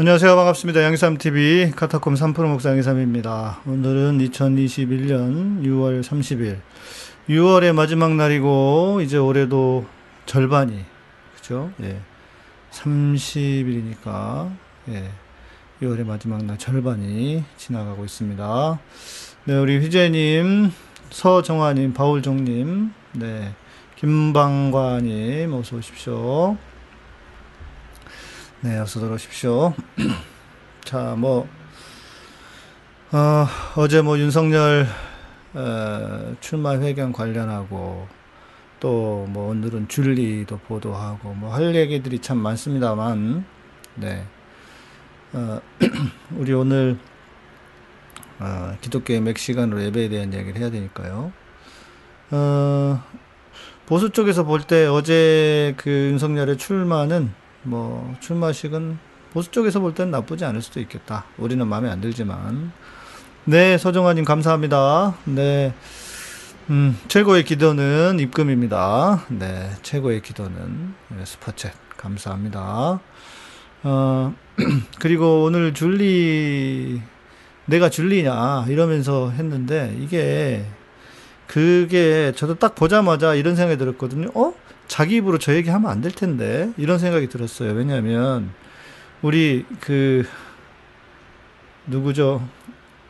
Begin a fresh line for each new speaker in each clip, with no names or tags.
안녕하세요. 반갑습니다. 양삼TV 카타콤 3프로 목사 양삼입니다. 오늘은 2021년 6월 30일. 6월의 마지막 날이고, 이제 올해도 절반이, 그죠? 예. 30일이니까, 예. 6월의 마지막 날 절반이 지나가고 있습니다. 네, 우리 휘재님, 서정화님, 바울종님, 네. 김방과님, 어서 오십시오. 네, 어서 들어오십시오. 자, 뭐, 어, 어제 뭐 윤석열, 어, 출마 회견 관련하고, 또 뭐 오늘은 줄리도 보도하고, 뭐 할 얘기들이 참 많습니다만, 네. 어, 우리 오늘, 어, 기독교의 맥시간으로 예배에 대한 이야기를 해야 되니까요. 어, 보수 쪽에서 볼 때 어제 그 윤석열의 출마는 뭐 출마식은 보수 쪽에서 볼 때는 나쁘지 않을 수도 있겠다. 우리는 마음에 안 들지만. 네, 서정아님 감사합니다. 네. 음, 최고의 기도는 입금입니다. 네, 최고의 기도는 네, 스포챗 감사합니다. 어, 그리고 오늘 줄리 내가 줄리냐 이러면서 했는데 이게 그게 저도 딱 보자마자 이런 생각이 들었거든요. 어? 자기 입으로 저 얘기 하면 안 될 텐데 이런 생각이 들었어요. 왜냐하면 우리 그 누구죠?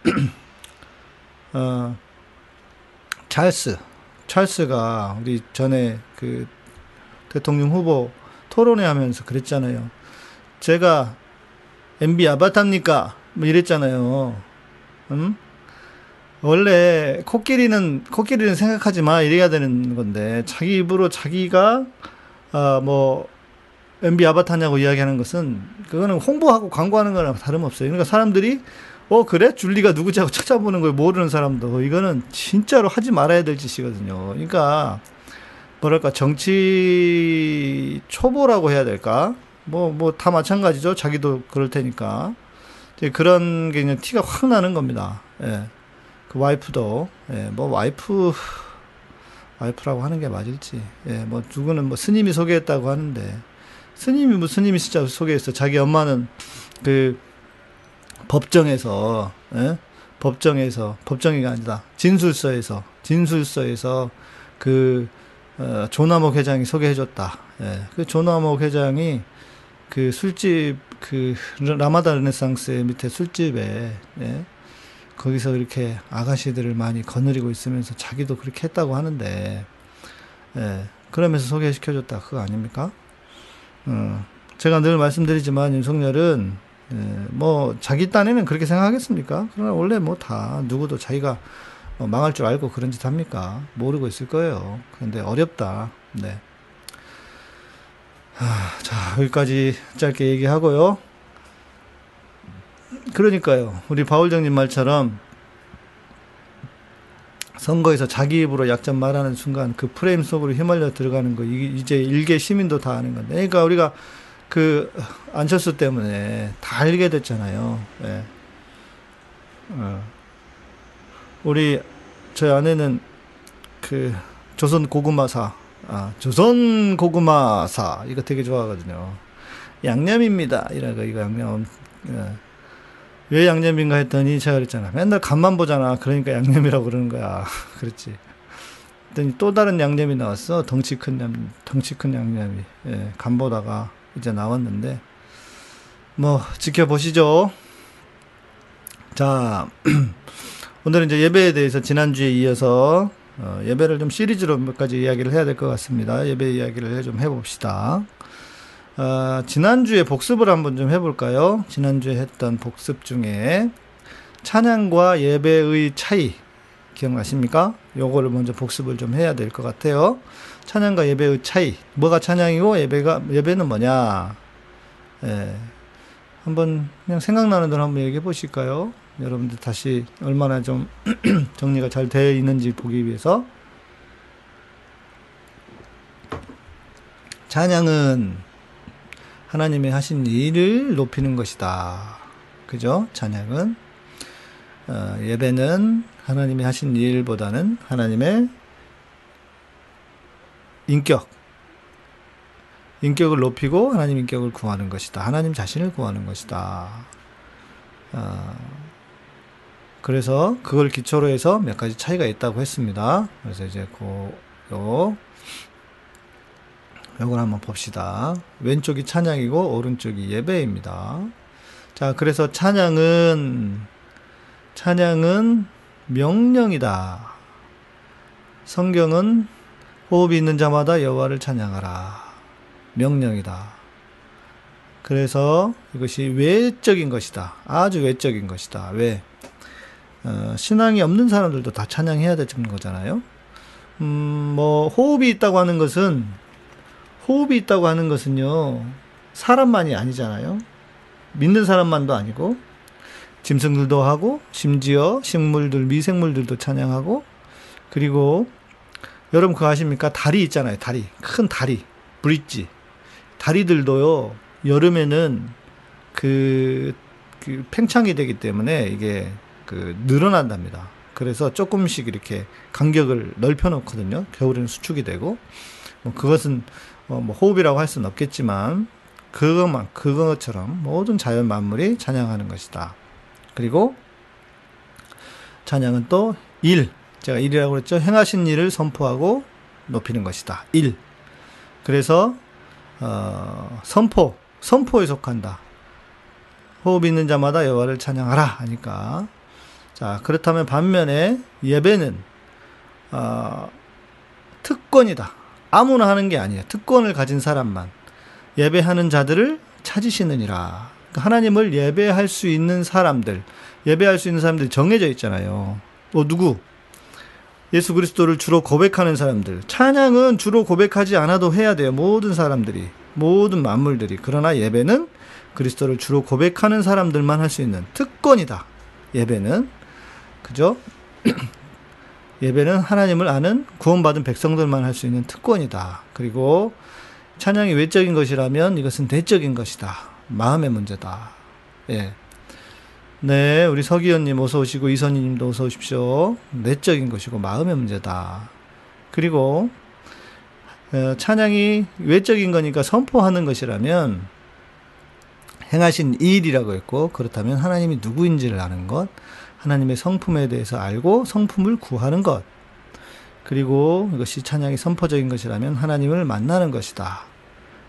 어, 찰스 찰스가 우리 전에 그 대통령 후보 토론회 하면서 그랬잖아요. 제가 MB 아바타입니까? 뭐 이랬잖아요. 음? 원래 코끼리는 코끼리는 생각하지 마 이래야 되는 건데 자기 입으로 자기가 아뭐 MB 아바타냐고 이야기하는 것은 그거는 홍보하고 광고하는 거랑 다름없어요. 그러니까 사람들이 어 그래 줄리가 누구지 하고 찾아보는 걸 모르는 사람도 이거는 진짜로 하지 말아야 될 짓이거든요. 그러니까 뭐랄까 정치 초보라고 해야 될까? 뭐 뭐 다 마찬가지죠. 자기도 그럴 테니까 그런 게 그냥 티가 확 나는 겁니다. 예. 그 와이프도 예, 뭐 와이프 와이프라고 하는 게 맞을지 예, 뭐 누구는 뭐 스님이 소개했다고 하는데 스님이 뭐 스님이 진짜 소개했어 자기 엄마는 그 법정에서 예? 법정에서 법정이 아니다 진술서에서 진술서에서 그 어, 조남옥 회장이 소개해줬다 예, 그 조남옥 회장이 그 술집 그 라마다 르네상스 밑에 술집에 예? 거기서 이렇게 아가씨들을 많이 거느리고 있으면서 자기도 그렇게 했다고 하는데, 예, 그러면서 소개시켜줬다. 그거 아닙니까? 어, 제가 늘 말씀드리지만 윤석열은, 예, 뭐, 자기 딴에는 그렇게 생각하겠습니까? 그러나 원래 뭐 다, 누구도 자기가 뭐 망할 줄 알고 그런 짓 합니까? 모르고 있을 거예요. 그런데 어렵다. 네. 하, 자, 여기까지 짧게 얘기하고요. 그러니까요. 우리 바울장님 말처럼 선거에서 자기 입으로 약점 말하는 순간 그 프레임 속으로 휘말려 들어가는 거 이제 일개 시민도 다 아는 건데. 그러니까 우리가 그 안철수 때문에 다 알게 됐잖아요. 네. 어. 우리 저희 아내는 그 조선 고구마사, 아 조선 고구마사 이거 되게 좋아하거든요. 양념입니다. 이라고 이거 양념. 예. 왜 양념인가 했더니 제가 그랬잖아. 맨날 간만 보잖아. 그러니까 양념이라고 그러는 거야. 그렇지. 그랬더니 또 다른 양념이 나왔어. 덩치 큰 양, 덩치 큰 양념이. 예, 간 보다가 이제 나왔는데, 뭐, 지켜보시죠. 자, 오늘은 이제 예배에 대해서 지난주에 이어서, 어, 예배를 좀 시리즈로 몇 가지 이야기를 해야 될 것 같습니다. 예배 이야기를 좀 해봅시다. 어, 지난주에 복습을 한번 좀 해볼까요? 지난주에 했던 복습 중에 찬양과 예배의 차이 기억나십니까? 요거를 먼저 복습을 좀 해야 될 것 같아요. 찬양과 예배의 차이. 뭐가 찬양이고 예배가 예배는 뭐냐? 예. 한번 그냥 생각나는 대로 한번 얘기해 보실까요? 여러분들 다시 얼마나 좀 정리가 잘 되어 있는지 보기 위해서 찬양은 하나님이 하신 일을 높이는 것이다. 그죠? 찬양은 어, 예배는 하나님이 하신 일보다는 하나님의 인격, 인격을 높이고 하나님 인격을 구하는 것이다. 하나님 자신을 구하는 것이다. 어, 그래서 그걸 기초로 해서 몇 가지 차이가 있다고 했습니다. 그래서 이제 그, 요, 요걸 한번 봅시다. 왼쪽이 찬양이고 오른쪽이 예배입니다. 자, 그래서 찬양은 찬양은 명령이다. 성경은 호흡이 있는 자마다 여호와를 찬양하라. 명령이다. 그래서 이것이 외적인 것이다. 아주 외적인 것이다. 왜? 어, 신앙이 없는 사람들도 다 찬양해야 되는 거잖아요. 음, 뭐 호흡이 있다고 하는 것은 호흡이 있다고 하는 것은요. 사람만이 아니잖아요. 믿는 사람만도 아니고 짐승들도 하고 심지어 식물들 미생물들도 찬양하고 그리고 여러분 그거 아십니까? 다리 있잖아요. 다리. 큰 다리. 브릿지. 다리들도요. 여름에는 그, 그 팽창이 되기 때문에 이게 그 늘어난답니다. 그래서 조금씩 이렇게 간격을 넓혀 놓거든요. 겨울에는 수축이 되고. 뭐 그것은 뭐, 뭐 호흡이라고 할 수는 없겠지만 그것만 그것처럼 모든 자연 만물이 찬양하는 것이다. 그리고 찬양은 또 일, 제가 일이라고 그랬죠. 행하신 일을 선포하고 높이는 것이다. 일. 그래서 어, 선포, 선포에 속한다. 호흡 있는 자마다 여호와를 찬양하라 하니까 자 그렇다면 반면에 예배는 어, 특권이다. 아무나 하는 게 아니야. 특권을 가진 사람만 예배하는 자들을 찾으시느니라. 그러니까 하나님을 예배할 수 있는 사람들, 예배할 수 있는 사람들이 정해져 있잖아요. 뭐 누구? 예수 그리스도를 주로 고백하는 사람들. 찬양은 주로 고백하지 않아도 해야 돼요. 모든 사람들이. 모든 만물들이. 그러나 예배는 그리스도를 주로 고백하는 사람들만 할 수 있는 특권이다. 예배는. 그죠? 예배는 하나님을 아는 구원받은 백성들만 할 수 있는 특권이다. 그리고 찬양이 외적인 것이라면 이것은 내적인 것이다. 마음의 문제다. 예. 네, 우리 서기현님 어서 오시고 이선희님도 어서 오십시오. 내적인 것이고 마음의 문제다. 그리고 어, 찬양이 외적인 거니까 선포하는 것이라면 행하신 일이라고 했고 그렇다면 하나님이 누구인지를 아는 것, 하나님의 성품에 대해서 알고 성품을 구하는 것. 그리고 이것이 찬양이 선포적인 것이라면 하나님을 만나는 것이다.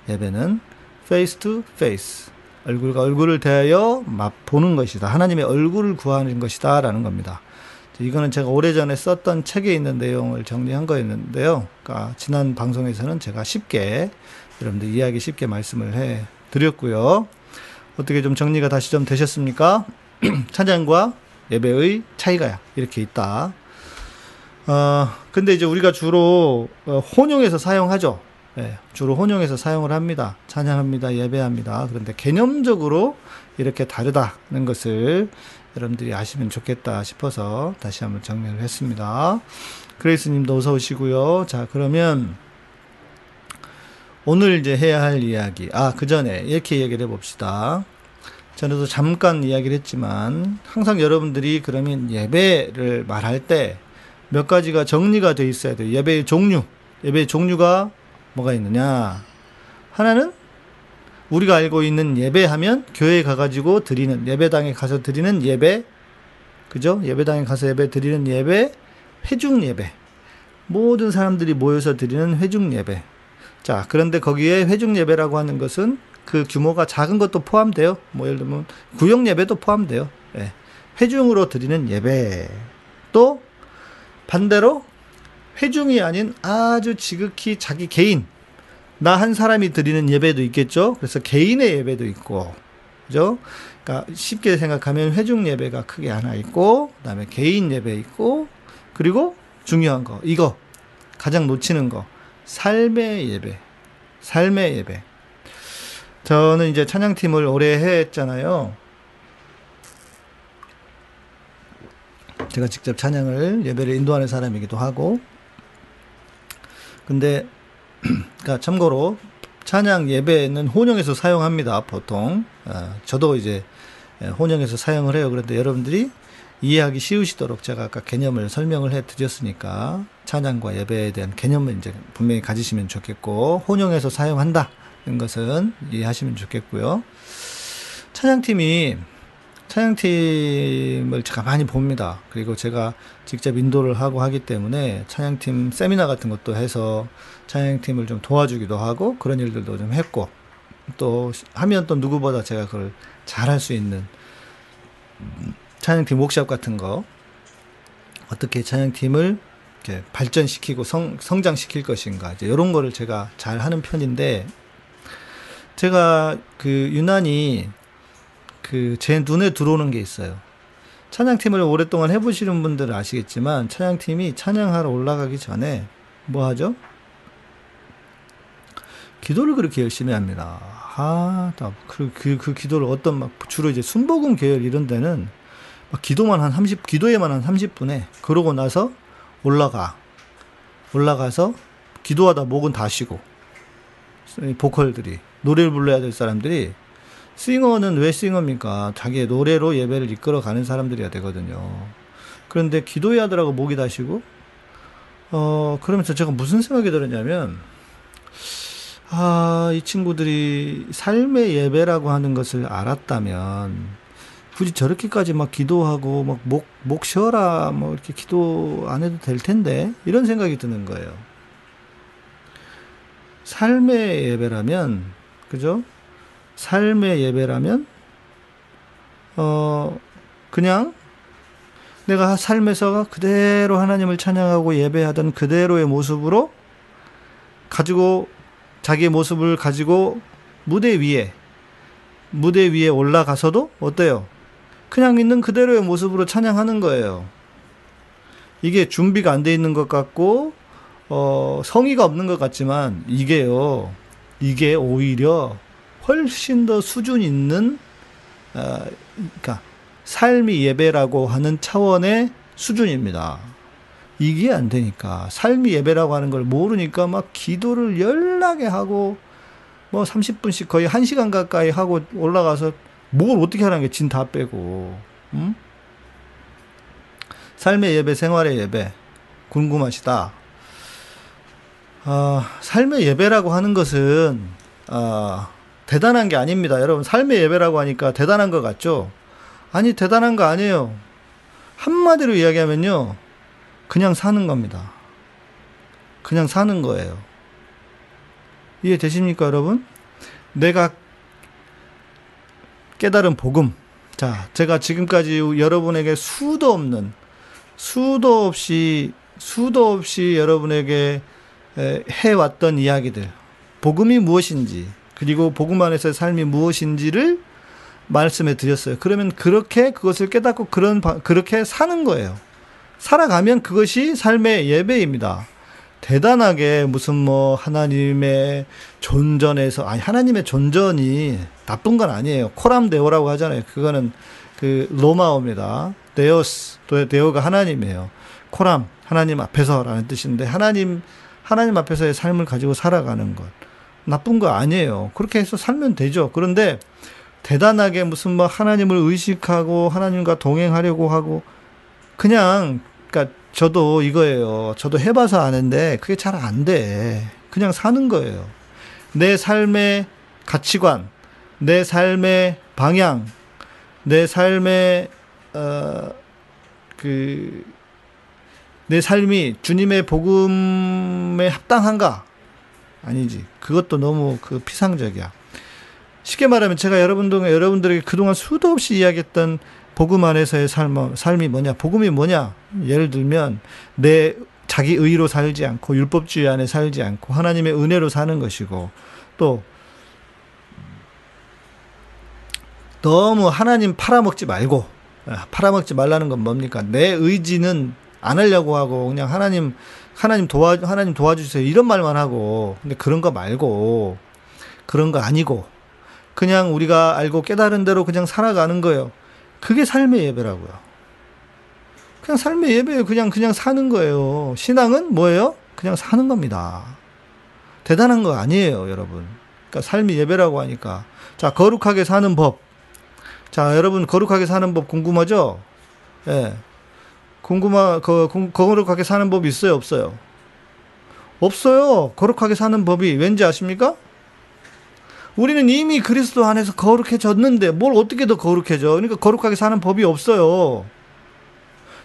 예배는 face to face. 얼굴과 얼굴을 대하여 맛보는 것이다. 하나님의 얼굴을 구하는 것이다. 라는 겁니다. 이거는 제가 오래전에 썼던 책에 있는 내용을 정리한 거였는데요. 그러니까 지난 방송에서는 제가 쉽게 여러분들 이해하기 쉽게 말씀을 해 드렸고요. 어떻게 좀 정리가 다시 좀 되셨습니까? 찬양과 예배의 차이가 이렇게 있다. 어, 근데 이제 우리가 주로 어, 혼용해서 사용하죠. 예, 주로 혼용해서 사용을 합니다. 찬양합니다. 예배합니다. 그런데 개념적으로 이렇게 다르다는 것을 여러분들이 아시면 좋겠다 싶어서 다시 한번 정리를 했습니다. 그레이스 님도 어서 오시고요. 자, 그러면 오늘 이제 해야 할 이야기. 아, 그 전에 이렇게 얘기를 해봅시다. 전에도 잠깐 이야기를 했지만 항상 여러분들이 그러면 예배를 말할 때 몇 가지가 정리가 돼 있어야 돼요. 예배의 종류. 예배의 종류가 뭐가 있느냐? 하나는 우리가 알고 있는 예배하면 교회에 가가지고 드리는 예배당에 가서 드리는 예배, 그죠? 예배당에 가서 예배 드리는 예배, 회중 예배. 모든 사람들이 모여서 드리는 회중 예배. 자, 그런데 거기에 회중 예배라고 하는 것은 그 규모가 작은 것도 포함돼요. 뭐 예를 들면 구역 예배도 포함돼요. 예. 회중으로 드리는 예배. 또 반대로 회중이 아닌 아주 지극히 자기 개인 나 한 사람이 드리는 예배도 있겠죠. 그래서 개인의 예배도 있고, 그죠? 그러니까 쉽게 생각하면 회중 예배가 크게 하나 있고, 그다음에 개인 예배 있고, 그리고 중요한 거 이거 가장 놓치는 거 삶의 예배, 삶의 예배. 저는 이제 찬양팀을 오래 했잖아요. 제가 직접 찬양을 예배를 인도하는 사람이기도 하고 근데 그러니까 참고로 찬양 예배는 혼용해서 사용합니다. 보통 어, 저도 이제 예, 혼용해서 사용을 해요. 그런데 여러분들이 이해하기 쉬우시도록 제가 아까 개념을 설명을 해 드렸으니까 찬양과 예배에 대한 개념을 이제 분명히 가지시면 좋겠고 혼용해서 사용한다. 것은 이해하시면 좋겠고요. 찬양팀이 찬양팀을 제가 많이 봅니다. 그리고 제가 직접 인도를 하고 하기 때문에 찬양팀 세미나 같은 것도 해서 찬양팀을 좀 도와주기도 하고 그런 일들도 좀 했고 또 하면 또 누구보다 제가 그걸 잘할 수 있는 찬양팀 워크샵 같은 거 어떻게 찬양팀을 발전시키고 성, 성장시킬 것인가 이제 이런 거를 제가 잘 하는 편인데 제가 그 유난히 그 제 눈에 들어오는 게 있어요. 찬양팀을 오랫동안 해보시는 분들은 아시겠지만 찬양팀이 찬양하러 올라가기 전에 뭐 하죠? 기도를 그렇게 열심히 합니다. 아, 그, 그, 그 기도를 어떤 막 주로 이제 순복음 계열 이런 데는 막 기도만 한 30, 기도에만 한 30분에 그러고 나서 올라가. 올라가서 기도하다 목은 다 쉬고 보컬들이 노래를 불러야 될 사람들이 싱어는 왜 싱어입니까? 자기의 노래로 예배를 이끌어 가는 사람들이야 되거든요. 그런데 기도해야 하더라고 목이 다시고 어 그러면서 제가 무슨 생각이 들었냐면 아, 이 친구들이 삶의 예배라고 하는 것을 알았다면 굳이 저렇게까지 막 기도하고 막 목, 목 쉬어라 뭐 이렇게 기도 안 해도 될 텐데 이런 생각이 드는 거예요. 삶의 예배라면 그죠? 삶의 예배라면 어 그냥 내가 삶에서 그대로 하나님을 찬양하고 예배하던 그대로의 모습으로 가지고 자기의 모습을 가지고 무대 위에 무대 위에 올라가서도 어때요? 그냥 있는 그대로의 모습으로 찬양하는 거예요. 이게 준비가 안 돼 있는 것 같고 어, 성의가 없는 것 같지만 이게요. 이게 오히려 훨씬 더 수준 있는 어, 그러니까 삶이 예배라고 하는 차원의 수준입니다. 이게 안 되니까 삶이 예배라고 하는 걸 모르니까 막 기도를 열나게 하고 뭐 30분씩 거의 1시간 가까이 하고 올라가서 뭘 어떻게 하라는 게 진 다 빼고 음? 삶의 예배 생활의 예배 궁금하시다. 아, 삶의 예배라고 하는 것은 아, 대단한 게 아닙니다. 여러분 삶의 예배라고 하니까 대단한 것 같죠? 아니 대단한 거 아니에요. 한마디로 이야기하면요. 그냥 사는 겁니다. 그냥 사는 거예요. 이해되십니까, 여러분? 내가 깨달은 복음. 자, 제가 지금까지 여러분에게 수도 없는, 수도 없이, 수도 없이 여러분에게 해왔던 이야기들. 복음이 무엇인지, 그리고 복음 안에서의 삶이 무엇인지를 말씀해 드렸어요. 그러면 그렇게 그것을 깨닫고 그런, 그렇게 사는 거예요. 살아가면 그것이 삶의 예배입니다. 대단하게 무슨 뭐 하나님의 존전에서 아니 하나님의 존전이 나쁜 건 아니에요. 코람 데오라고 하잖아요. 그거는 그 로마어입니다. 데오스 데오가 하나님이에요. 코람 하나님 앞에서라는 뜻인데 하나님 하나님 앞에서의 삶을 가지고 살아가는 것 나쁜 거 아니에요. 그렇게 해서 살면 되죠. 그런데 대단하게 무슨 뭐 하나님을 의식하고 하나님과 동행하려고 하고 그냥 그러니까 저도 이거예요. 저도 해봐서 아는데 그게 잘 안 돼. 그냥 사는 거예요. 내 삶의 가치관, 내 삶의 방향, 내 삶의 어그 내 삶이 주님의 복음에 합당한가? 아니지. 그것도 너무 그 피상적이야. 쉽게 말하면 제가 여러분들 여러분들에게 그동안 수도 없이 이야기했던 복음 안에서의 삶, 삶이 뭐냐? 복음이 뭐냐? 예를 들면, 내 자기 의로 살지 않고, 율법주의 안에 살지 않고, 하나님의 은혜로 사는 것이고, 또, 너무 하나님 팔아먹지 말고, 아, 팔아먹지 말라는 건 뭡니까? 내 의지는 안 하려고 하고, 그냥 하나님, 하나님 도와, 하나님 도와주세요. 이런 말만 하고, 근데 그런 거 말고, 그런 거 아니고, 그냥 우리가 알고 깨달은 대로 그냥 살아가는 거예요. 그게 삶의 예배라고요. 그냥 삶의 예배예요. 그냥 그냥 사는 거예요. 신앙은 뭐예요? 그냥 사는 겁니다. 대단한 거 아니에요, 여러분. 그러니까 삶이 예배라고 하니까 자 거룩하게 사는 법. 자 여러분 거룩하게 사는 법 궁금하죠? 예. 궁금하 거, 거룩하게 사는 법이 있어요, 없어요? 없어요. 거룩하게 사는 법이 왠지 아십니까? 우리는 이미 그리스도 안에서 거룩해졌는데 뭘 어떻게 더 거룩해져? 그러니까 거룩하게 사는 법이 없어요.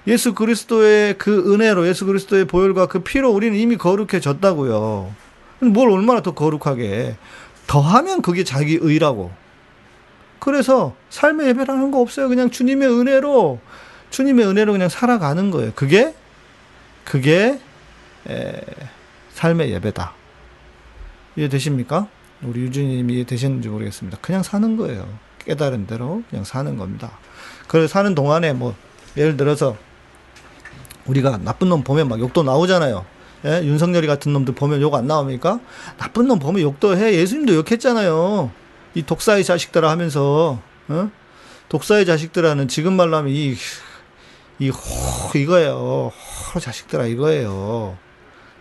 예수 그리스도의 그 은혜로 예수 그리스도의 보혈과 그 피로 우리는 이미 거룩해졌다고요. 뭘 얼마나 더 거룩하게 더하면 그게 자기 의라고. 그래서 삶의 예배라는 거 없어요. 그냥 주님의 은혜로 주님의 은혜로 그냥 살아가는 거예요. 그게 그게 에, 삶의 예배다. 이해되십니까? 우리 유진님이 이해되셨는지 모르겠습니다. 그냥 사는 거예요. 깨달은 대로 그냥 사는 겁니다. 그래서 사는 동안에 뭐 예를 들어서 우리가 나쁜 놈 보면 막 욕도 나오잖아요. 예? 윤석열이 같은 놈들 보면 욕 안 나옵니까? 나쁜 놈 보면 욕도 해. 예수님도 욕했잖아요. 이 독사의 자식들아 하면서, 어? 독사의 자식들아는 지금 말로 하면 이, 이, 호, 이거예요. 호, 자식들아, 이거예요.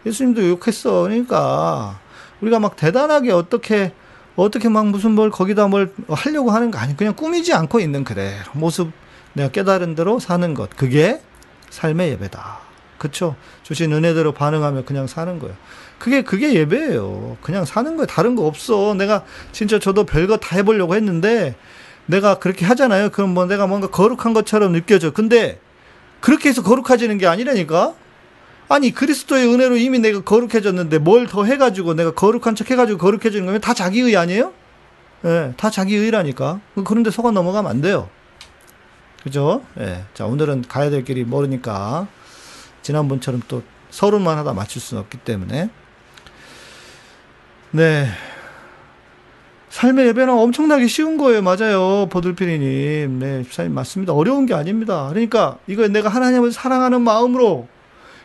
예수님도 욕했어. 그러니까, 우리가 막 대단하게 어떻게, 어떻게 막 무슨 뭘 거기다 뭘 하려고 하는 거 아니, 그냥 꾸미지 않고 있는 그래. 모습, 내가 깨달은 대로 사는 것. 그게 삶의 예배다. 그쵸? 주신 은혜대로 반응하며 그냥 사는 거예요. 그게, 그게 예배예요. 그냥 사는 거예요. 다른 거 없어. 내가 진짜 저도 별거 다 해보려고 했는데, 내가 그렇게 하잖아요. 그럼 뭐 내가 뭔가 거룩한 것처럼 느껴져. 근데, 그렇게 해서 거룩해지는 게 아니라니까? 아니, 그리스도의 은혜로 이미 내가 거룩해졌는데, 뭘 더 해가지고, 내가 거룩한 척 해가지고 거룩해지는 거면 다 자기 의 아니에요? 예, 네, 다 자기 의라니까. 그런데 속아 넘어가면 안 돼요. 그죠? 예. 자, 오늘은 가야 될 길이 모르니까 지난번처럼 또 서른만 하다 맞출 수는 없기 때문에. 네. 삶의 예배는 엄청나게 쉬운 거예요. 맞아요. 보들피리님. 네, 집사님 맞습니다. 어려운 게 아닙니다. 그러니까 이거 내가 하나님을 사랑하는 마음으로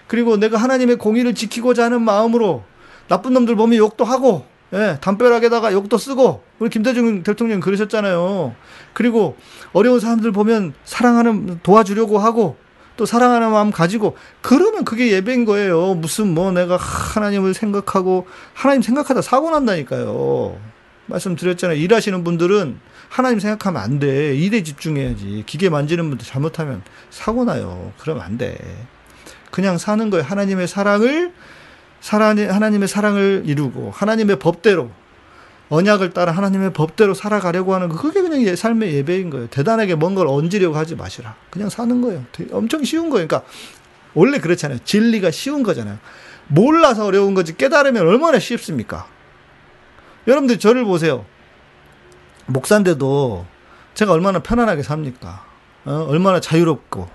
그리고 내가 하나님의 공의를 지키고자 하는 마음으로 나쁜 놈들 보면 욕도 하고 예, 담벼락에다가 욕도 쓰고 우리 김대중 대통령 그러셨잖아요. 그리고 어려운 사람들 보면 사랑하는 도와주려고 하고 또 사랑하는 마음 가지고 그러면 그게 예배인 거예요. 무슨 뭐 내가 하나님을 생각하고 하나님 생각하다 사고 난다니까요. 말씀드렸잖아요. 일하시는 분들은 하나님 생각하면 안 돼. 일에 집중해야지. 기계 만지는 분들 잘못하면 사고 나요. 그러면 안 돼. 그냥 사는 거예요. 하나님의 사랑을 하나님의 사랑을 이루고 하나님의 법대로 언약을 따라 하나님의 법대로 살아가려고 하는 거 그게 그냥 삶의 예배인 거예요. 대단하게 뭔가를 얹으려고 하지 마시라. 그냥 사는 거예요. 엄청 쉬운 거예요. 그러니까 원래 그렇잖아요. 진리가 쉬운 거잖아요. 몰라서 어려운 거지 깨달으면 얼마나 쉽습니까? 여러분들 저를 보세요. 목사인데도 제가 얼마나 편안하게 삽니까? 어? 얼마나 자유롭고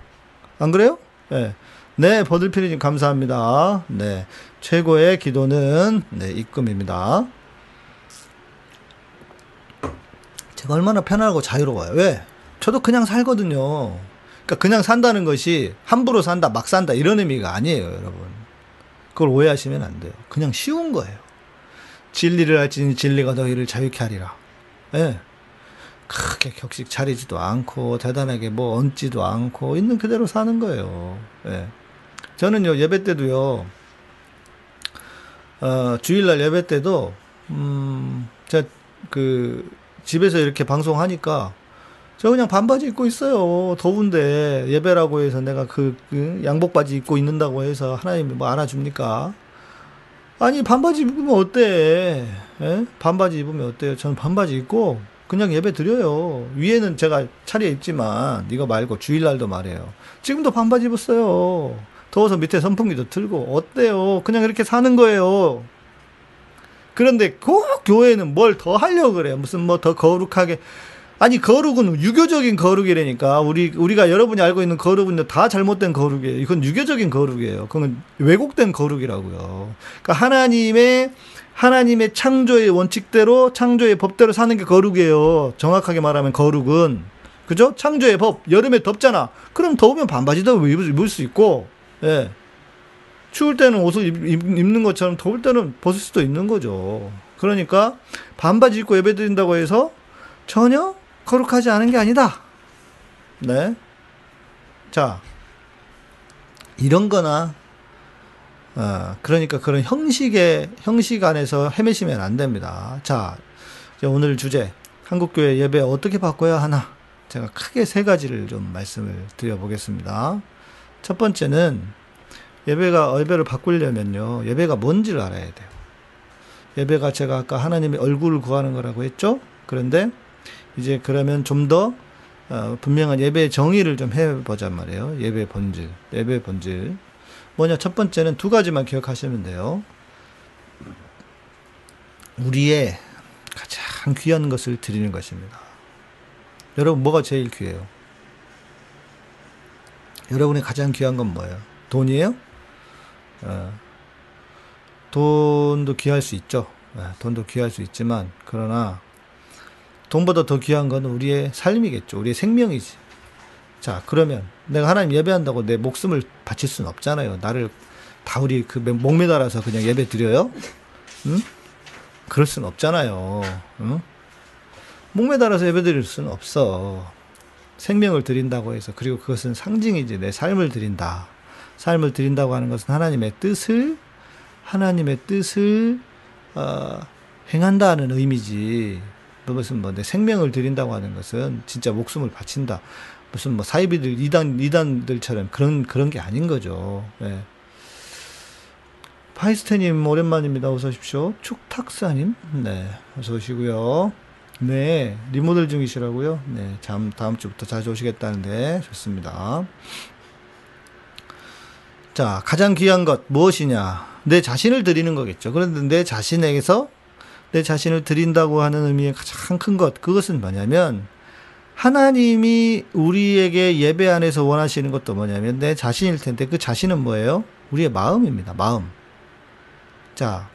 안 그래요? 네. 네, 버들피리님 감사합니다. 네. 최고의 기도는 네, 입금입니다. 제가 얼마나 편하고 자유로워요. 왜? 저도 그냥 살거든요. 그러니까 그냥 산다는 것이 함부로 산다, 막 산다 이런 의미가 아니에요, 여러분. 그걸 오해하시면 안 돼요. 그냥 쉬운 거예요. 진리를 알지니 진리가 너희를 자유케 하리라. 예. 네. 크게 격식 차리지도 않고 대단하게 뭐 얹지도 않고 있는 그대로 사는 거예요. 예. 네. 저는요 예배 때도요 어, 주일날 예배 때도, 음, 제가 그, 집에서 이렇게 방송하니까, 저 그냥 반바지 입고 있어요. 더운데, 예배라고 해서 내가 그, 그 양복 바지 입고 있는다고 해서 하나님이 뭐 안아줍니까? 아니, 반바지 입으면 어때? 에? 예? 반바지 입으면 어때요? 저는 반바지 입고, 그냥 예배 드려요. 위에는 제가 차려 입지만, 이거 말고 주일날도 말해요. 지금도 반바지 입었어요. 더워서 밑에 선풍기도 틀고 어때요? 그냥 이렇게 사는 거예요. 그런데 꼭 교회는 뭘 더 하려고 그래요. 무슨 뭐 더 거룩하게 아니 거룩은 유교적인 거룩이라니까 우리 우리가 여러분이 알고 있는 거룩은 다 잘못된 거룩이에요. 이건 유교적인 거룩이에요. 그건 왜곡된 거룩이라고요. 그러니까 하나님의 하나님의 창조의 원칙대로 창조의 법대로 사는 게 거룩이에요. 정확하게 말하면 거룩은 그죠? 창조의 법 여름에 덥잖아. 그럼 더우면 반바지도 입을 수 있고 예. 추울 때는 옷을 입, 는 것처럼 더울 때는 벗을 수도 있는 거죠. 그러니까 반바지 입고 예배 드린다고 해서 전혀 거룩하지 않은 게 아니다. 네. 자, 이런 거나, 어, 그러니까 그런 형식의, 형식 안에서 헤매시면 안 됩니다. 자, 오늘 주제, 한국교회 예배 어떻게 바꿔야 하나? 제가 크게 세 가지를 좀 말씀을 드려보겠습니다. 첫 번째는 예배가 예배를 바꾸려면요. 예배가 뭔지를 알아야 돼요. 예배가 제가 아까 하나님의 얼굴을 구하는 거라고 했죠? 그런데 이제 그러면 좀더 어, 분명한 예배의 정의를 좀 해보자 말이에요. 예배 본질, 예배 본질. 뭐냐, 첫 번째는 두 가지만 기억하시면 돼요. 우리의 가장 귀한 것을 드리는 것입니다. 여러분, 뭐가 제일 귀해요? 여러분의 가장 귀한 건 뭐예요? 돈이에요? 어, 돈도 귀할 수 있죠. 네, 돈도 귀할 수 있지만, 그러나, 돈보다 더 귀한 건 우리의 삶이겠죠. 우리의 생명이지. 자, 그러면 내가 하나님 예배한다고 내 목숨을 바칠 수는 없잖아요. 나를 다 우리 그 목매달아서 그냥 예배 드려요? 응? 그럴 수는 없잖아요. 응? 목매달아서 예배 드릴 수는 없어. 생명을 드린다고 해서 그리고 그것은 상징이지 내 삶을 드린다. 삶을 드린다고 하는 것은 하나님의 뜻을 하나님의 뜻을 어, 행한다는 의미지. 무슨 뭐내 생명을 드린다고 하는 것은 진짜 목숨을 바친다. 무슨 뭐 사이비들 이단 이단들처럼 그런 그런 게 아닌 거죠. 네. 파이스테님 오랜만입니다. 어서 오십시오. 축탁사님, 네, 어서 오시고요. 네, 리모델 중이시라고요. 네, 잠 다음 주부터 자주 오시겠다는데 좋습니다. 자, 가장 귀한 것 무엇이냐? 내 자신을 드리는 거겠죠. 그런데 내 자신에게서 내 자신을 드린다고 하는 의미의 가장 큰 것, 그것은 뭐냐면, 하나님이 우리에게 예배 안에서 원하시는 것도 뭐냐면, 내 자신일 텐데, 그 자신은 뭐예요? 우리의 마음입니다. 마음. 자,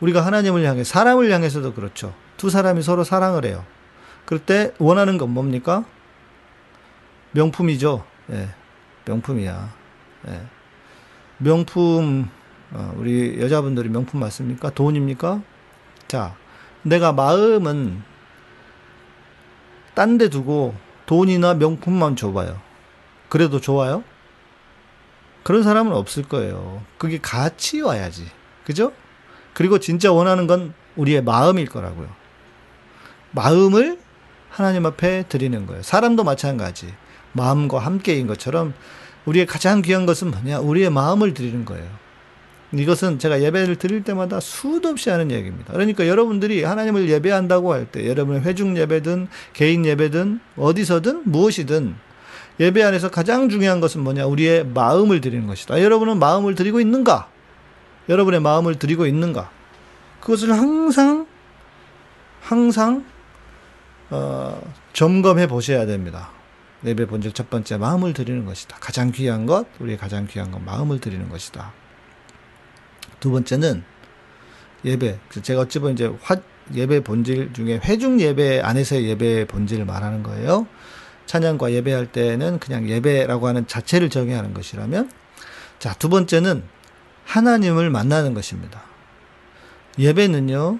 우리가 하나님을 향해, 사람을 향해서도 그렇죠. 두 사람이 서로 사랑을 해요. 그럴 때 원하는 건 뭡니까? 명품이죠. 예, 명품이야. 예. 명품, 어, 우리 여자분들이 명품 맞습니까? 돈입니까? 자, 내가 마음은 딴 데 두고 돈이나 명품만 줘봐요. 그래도 좋아요? 그런 사람은 없을 거예요. 그게 같이 와야지. 그죠? 그리고 진짜 원하는 건 우리의 마음일 거라고요. 마음을 하나님 앞에 드리는 거예요. 사람도 마찬가지. 마음과 함께인 것처럼 우리의 가장 귀한 것은 뭐냐? 우리의 마음을 드리는 거예요. 이것은 제가 예배를 드릴 때마다 수도 없이 하는 얘기입니다. 그러니까 여러분들이 하나님을 예배한다고 할 때, 여러분의 회중 예배든 개인 예배든 어디서든 무엇이든 예배 안에서 가장 중요한 것은 뭐냐? 우리의 마음을 드리는 것이다. 여러분은 마음을 드리고 있는가? 여러분의 마음을 드리고 있는가? 그것을 항상 항상 어, 점검해 보셔야 됩니다. 예배 본질 첫 번째 마음을 드리는 것이다. 가장 귀한 것, 우리의 가장 귀한 것 마음을 드리는 것이다. 두 번째는 예배. 제가 어찌 보면 이제 화, 예배 본질 중에 회중 예배 안에서의 예배 본질을 말하는 거예요. 찬양과 예배할 때는 그냥 예배라고 하는 자체를 정의하는 것이라면, 자, 두 번째는 하나님을 만나는 것입니다. 예배는요,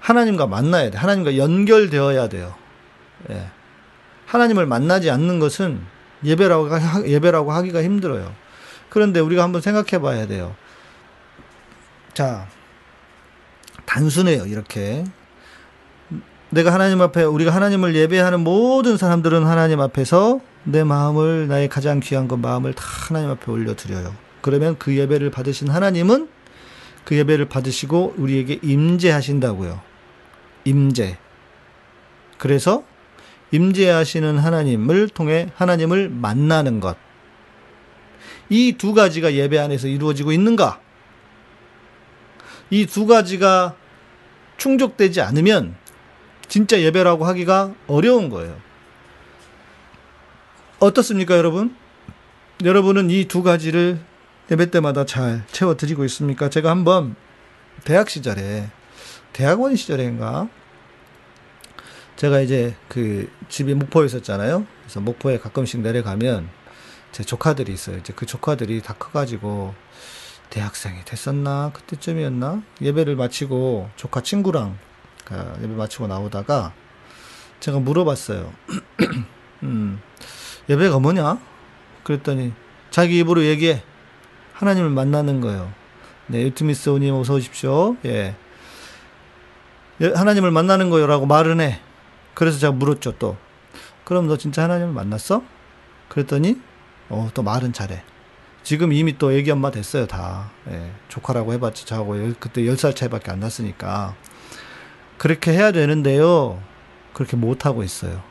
하나님과 만나야 돼. 하나님과 연결되어야 돼요. 예. 하나님을 만나지 않는 것은 예배라고, 예배라고 하기가 힘들어요. 그런데 우리가 한번 생각해 봐야 돼요. 자, 단순해요, 이렇게. 내가 하나님 앞에, 우리가 하나님을 예배하는 모든 사람들은 하나님 앞에서 내 마음을, 나의 가장 귀한 것 마음을 다 하나님 앞에 올려드려요. 그러면 그 예배를 받으신 하나님은 그 예배를 받으시고 우리에게 임재하신다고요. 임재. 그래서 임재하시는 하나님을 통해 하나님을 만나는 것. 이 두 가지가 예배 안에서 이루어지고 있는가? 이 두 가지가 충족되지 않으면 진짜 예배라고 하기가 어려운 거예요. 어떻습니까, 여러분? 여러분은 이 두 가지를 예배 때마다 잘 채워드리고 있습니까? 제가 한번 대학 시절에, 대학원 시절인가? 제가 이제 그 집이 목포에 있었잖아요. 그래서 목포에 가끔씩 내려가면 제 조카들이 있어요. 이제 그 조카들이 다 커가지고 대학생이 됐었나 그때쯤이었나 예배를 마치고 조카 친구랑 그 예배 마치고 나오다가 제가 물어봤어요. 음, 예배가 뭐냐? 그랬더니 자기 입으로 얘기해. 하나님을 만나는 거예요. 네, 유트미스 오님 어서 오십시오. 예. 예. 하나님을 만나는 거요라고 말은 해. 그래서 제가 물었죠, 또. 그럼 너 진짜 하나님을 만났어? 그랬더니, 어, 또 말은 잘해. 지금 이미 또 애기 엄마 됐어요, 다. 예, 조카라고 해봤자 저하고 그때 10살 차이밖에 안 났으니까. 그렇게 해야 되는데요. 그렇게 못하고 있어요.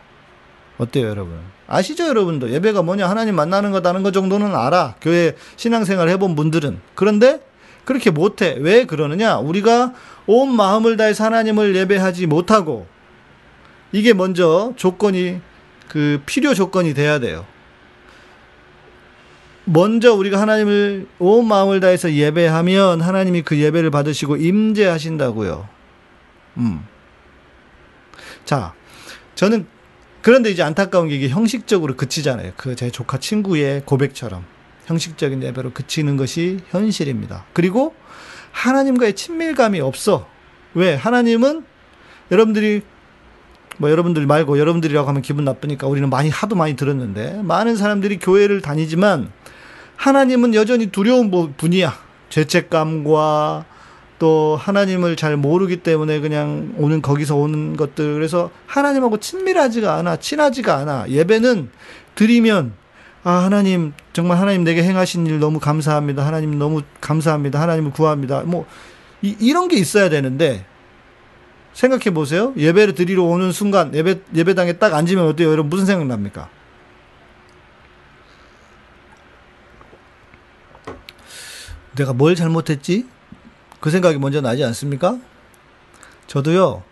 어때요, 여러분? 아시죠, 여러분도? 예배가 뭐냐? 하나님 만나는 거다는 거 정도는 알아. 교회 신앙생활 해본 분들은. 그런데 그렇게 못해. 왜 그러느냐? 우리가 온 마음을 다해서 하나님을 예배하지 못하고, 이게 먼저 조건이, 그 필요 조건이 돼야 돼요. 먼저 우리가 하나님을 온 마음을 다해서 예배하면 하나님이 그 예배를 받으시고 임재하신다고요. 음. 자, 저는 그런데 이제 안타까운 게 이게 형식적으로 그치잖아요. 그 제 조카 친구의 고백처럼 형식적인 예배로 그치는 것이 현실입니다. 그리고 하나님과의 친밀감이 없어. 왜? 하나님은 여러분들이 뭐 여러분들 말고 여러분들이라고 하면 기분 나쁘니까 우리는 많이 하도 많이 들었는데 많은 사람들이 교회를 다니지만 하나님은 여전히 두려운 분이야. 죄책감과 또 하나님을 잘 모르기 때문에 그냥 오는 거기서 오는 것들. 그래서 하나님하고 친밀하지가 않아 친하지가 않아. 예배는 드리면 아 하나님 정말 하나님 내게 행하신 일 너무 감사합니다. 하나님 너무 감사합니다. 하나님을 구합니다. 뭐 이, 이런 게 있어야 되는데 생각해 보세요 예배를 드리러 오는 순간 예배 예배당에 딱 앉으면 어때요 여러분 무슨 생각 납니까? 내가 뭘 잘못했지? 그 생각이 먼저 나지 않습니까? 저도요,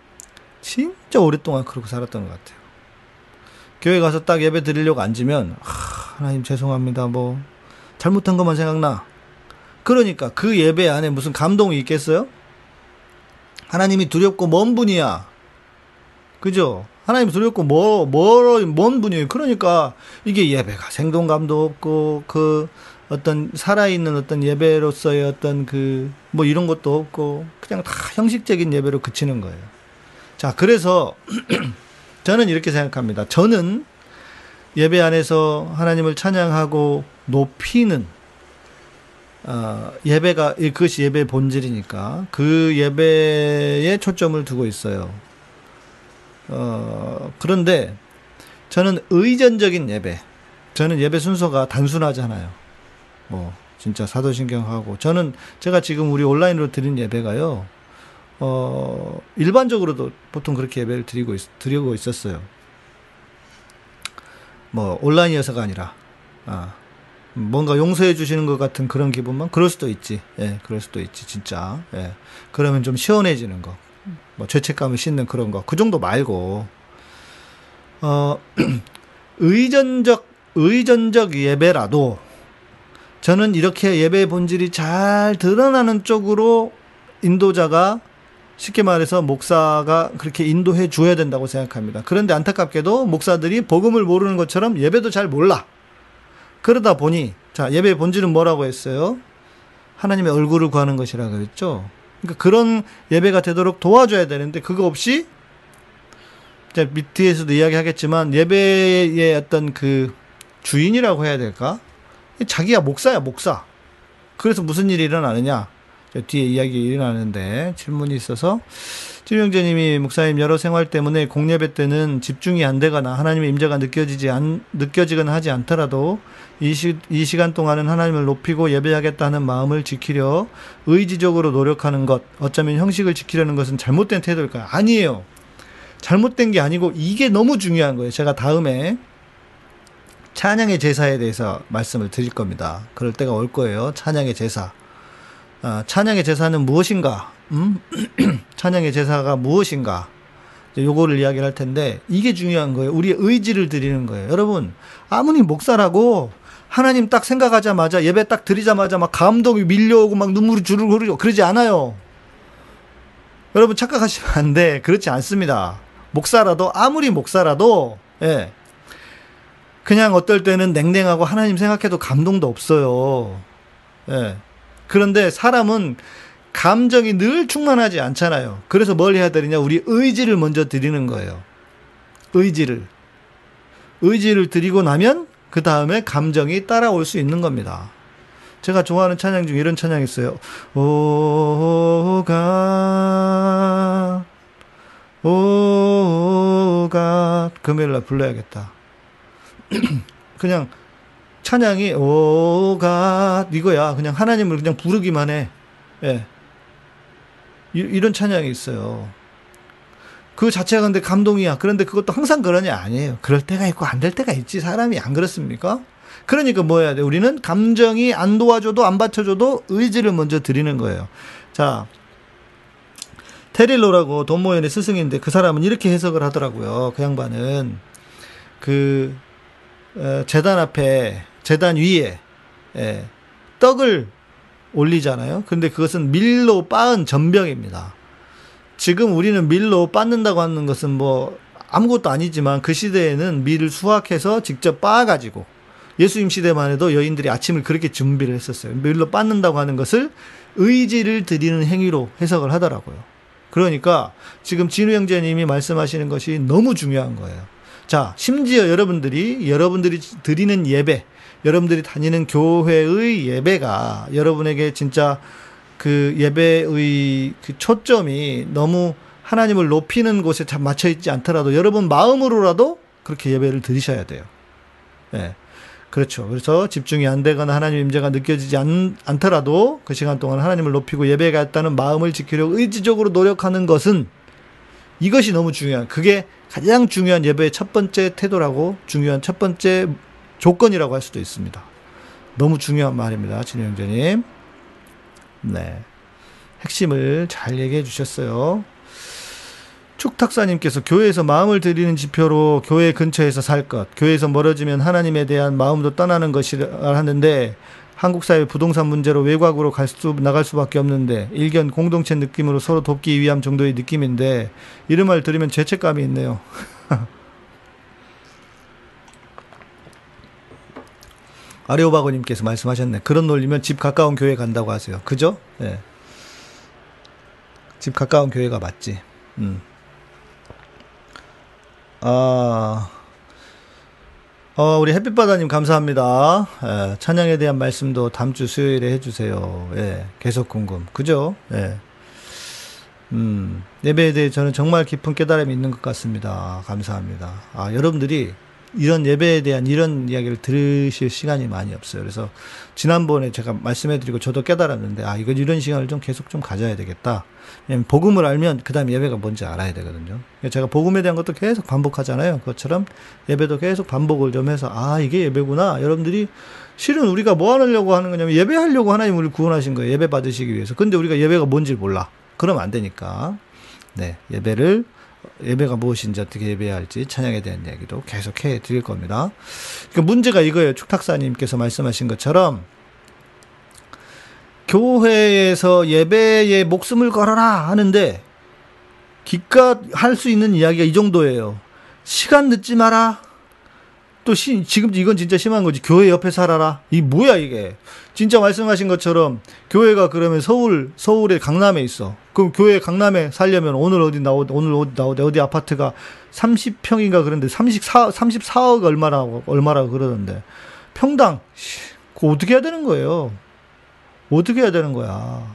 진짜 오랫동안 그렇게 살았던 것 같아요. 교회 가서 딱 예배 드리려고 앉으면, 아, 하나님 죄송합니다. 뭐, 잘못한 것만 생각나. 그러니까 그 예배 안에 무슨 감동이 있겠어요? 하나님이 두렵고 먼 분이야. 그죠? 하나님 두렵고 뭐, 뭐, 먼 분이에요. 그러니까 이게 예배가 생동감도 없고, 그, 어떤 살아있는 어떤 예배로서의 어떤 그 뭐 이런 것도 없고 그냥 다 형식적인 예배로 그치는 거예요. 자, 그래서 저는 이렇게 생각합니다. 저는 예배 안에서 하나님을 찬양하고 높이는 어, 예배가 그것이 예배의 본질이니까 그 예배에 초점을 두고 있어요. 어, 그런데 저는 의전적인 예배, 저는 예배 순서가 단순하잖아요. 뭐 진짜 사도신경하고 저는 제가 지금 우리 온라인으로 드린 예배가요. 어 일반적으로도 보통 그렇게 예배를 드리고 있, 드리고 있었어요. 뭐 온라인이어서가 아니라 아 뭔가 용서해 주시는 것 같은 그런 기분만 그럴 수도 있지. 예, 그럴 수도 있지 진짜. 예. 그러면 좀 시원해지는 거. 뭐 죄책감을 씻는 그런 거. 그 정도 말고 어 의전적 의전적 예배라도 저는 이렇게 예배의 본질이 잘 드러나는 쪽으로 인도자가 쉽게 말해서 목사가 그렇게 인도해 줘야 된다고 생각합니다. 그런데 안타깝게도 목사들이 복음을 모르는 것처럼 예배도 잘 몰라. 그러다 보니 자 예배의 본질은 뭐라고 했어요? 하나님의 얼굴을 구하는 것이라 그랬죠. 그러니까 그런 예배가 되도록 도와줘야 되는데 그거 없이 자 밑에서도 이야기하겠지만 예배의 어떤 그 주인이라고 해야 될까? 자기야 목사야 목사. 그래서 무슨 일이 일어나느냐? 뒤에 이야기 일어나는데 질문이 있어서 칠명재님이 목사님 여러 생활 때문에 공예배 때는 집중이 안 되거나 하나님의 임재가 느껴지지 안 느껴지거나 하지 않더라도 이, 시, 이 시간 동안은 하나님을 높이고 예배하겠다는 마음을 지키려 의지적으로 노력하는 것 어쩌면 형식을 지키려는 것은 잘못된 태도일까요? 아니에요. 잘못된 게 아니고 이게 너무 중요한 거예요. 제가 다음에 찬양의 제사에 대해서 말씀을 드릴 겁니다. 그럴 때가 올 거예요. 찬양의 제사. 아, 찬양의 제사는 무엇인가? 음? 찬양의 제사가 무엇인가? 요거를 이야기를 할 텐데 이게 중요한 거예요. 우리의 의지를 드리는 거예요. 여러분 아무리 목사라고 하나님 딱 생각하자마자 예배 딱 드리자마자 막 감동이 밀려오고 막 눈물이 주르르 흐르고 그러지 않아요. 여러분 착각하시면 안 돼. 그렇지 않습니다. 목사라도 아무리 목사라도 예. 그냥 어떨 때는 냉랭하고 하나님 생각해도 감동도 없어요. 예. 그런데 사람은 감정이 늘 충만하지 않잖아요. 그래서 뭘 해야 되느냐? 우리 의지를 먼저 드리는 거예요. 의지를. 의지를 드리고 나면 그 다음에 감정이 따라올 수 있는 겁니다. 제가 좋아하는 찬양 중에 이런 찬양 있어요. 오가, 오가, 금요일 날 불러야겠다. 그냥 찬양이 오가 이거야. 그냥 하나님을 그냥 부르기만 해. 예. 이, 이런 찬양이 있어요. 그 자체가 근데 감동이야. 그런데 그것도 항상 그러냐? 아니에요. 그럴 때가 있고 안 될 때가 있지. 사람이 안 그렇습니까? 그러니까 뭐 해야 돼? 우리는 감정이 안 도와줘도 안 받쳐줘도 의지를 먼저 드리는 거예요. 자, 테릴로라고 돈모연의 스승인데 그 사람은 이렇게 해석을 하더라고요. 그 양반은 그 어, 재단 앞에 재단 위에 예, 떡을 올리잖아요. 근데 그것은 밀로 빻은 전병입니다. 지금 우리는 밀로 빻는다고 하는 것은 뭐 아무것도 아니지만 그 시대에는 밀을 수확해서 직접 빻아가지고 예수님 시대만 해도 여인들이 아침을 그렇게 준비를 했었어요. 밀로 빻는다고 하는 것을 의지를 드리는 행위로 해석을 하더라고요. 그러니까 지금 진우 형제님이 말씀하시는 것이 너무 중요한 거예요. 자, 심지어 여러분들이 여러분들이 드리는 예배, 여러분들이 다니는 교회의 예배가 여러분에게 진짜 그 예배의 그 초점이 너무 하나님을 높이는 곳에 잘 맞춰 있지 않더라도 여러분 마음으로라도 그렇게 예배를 드리셔야 돼요. 예. 네. 그렇죠. 그래서 집중이 안 되거나 하나님 임재가 느껴지지 않, 않더라도 그 시간 동안 하나님을 높이고 예배가 있다는 마음을 지키려고 의지적으로 노력하는 것은 이것이 너무 중요한, 그게 가장 중요한 예배의 첫 번째 태도라고 중요한 첫 번째 조건이라고 할 수도 있습니다. 너무 중요한 말입니다. 진우 형제님. 네. 핵심을 잘 얘기해 주셨어요. 축탁사님께서 교회에서 마음을 드리는 지표로 교회 근처에서 살 것, 교회에서 멀어지면 하나님에 대한 마음도 떠나는 것이라 하는데 한국 사회 부동산 문제로 외곽으로 갈 수, 나갈 수밖에 없는데 일견 공동체 느낌으로 서로 돕기 위함 정도의 느낌인데 이런 말 들으면 죄책감이 있네요. 아레오바고님께서 말씀하셨네. 그런 논리면 집 가까운 교회 간다고 하세요. 그죠? 예. 네. 집 가까운 교회가 맞지. 음. 아, 어, 우리 햇빛바다님 감사합니다. 예, 찬양에 대한 말씀도 다음 주 수요일에 해주세요. 예, 계속 궁금. 그죠? 예. 음, 예배에 대해 저는 정말 깊은 깨달음이 있는 것 같습니다. 감사합니다. 아, 여러분들이 이런 예배에 대한 이런 이야기를 들으실 시간이 많이 없어요. 그래서 지난번에 제가 말씀해드리고 저도 깨달았는데 아 이거 이런 시간을 좀 계속 좀 가져야 되겠다. 왜냐면 복음을 알면 그 다음 예배가 뭔지 알아야 되거든요. 제가 복음에 대한 것도 계속 반복하잖아요. 그것처럼 예배도 계속 반복을 좀 해서 아 이게 예배구나. 여러분들이 실은 우리가 뭐 하려고 하는 거냐면 예배하려고 하나님 우리 구원하신 거예요. 예배 받으시기 위해서. 근데 우리가 예배가 뭔지 몰라. 그러면 안 되니까. 네 예배를 예배가 무엇인지 어떻게 예배해야 할지 찬양에 대한 이야기도 계속 해 드릴 겁니다. 그러니까 문제가 이거예요. 축탁사님께서 말씀하신 것처럼 교회에서 예배에 목숨을 걸어라 하는데 기껏 할 수 있는 이야기가 이 정도예요. 시간 늦지 마라. 또 시, 지금 이건 진짜 심한 거지. 교회 옆에 살아라. 이 뭐야 이게? 진짜 말씀하신 것처럼 교회가 그러면 서울 서울의 강남에 있어. 그럼 교회 강남에 살려면 오늘 어디 나오 오늘 어디 나오대 어디 아파트가 30평인가 그런데 34 34억 얼마라고 얼마라고 그러던데 평당 그 어떻게 해야 되는 거예요? 어떻게 해야 되는 거야?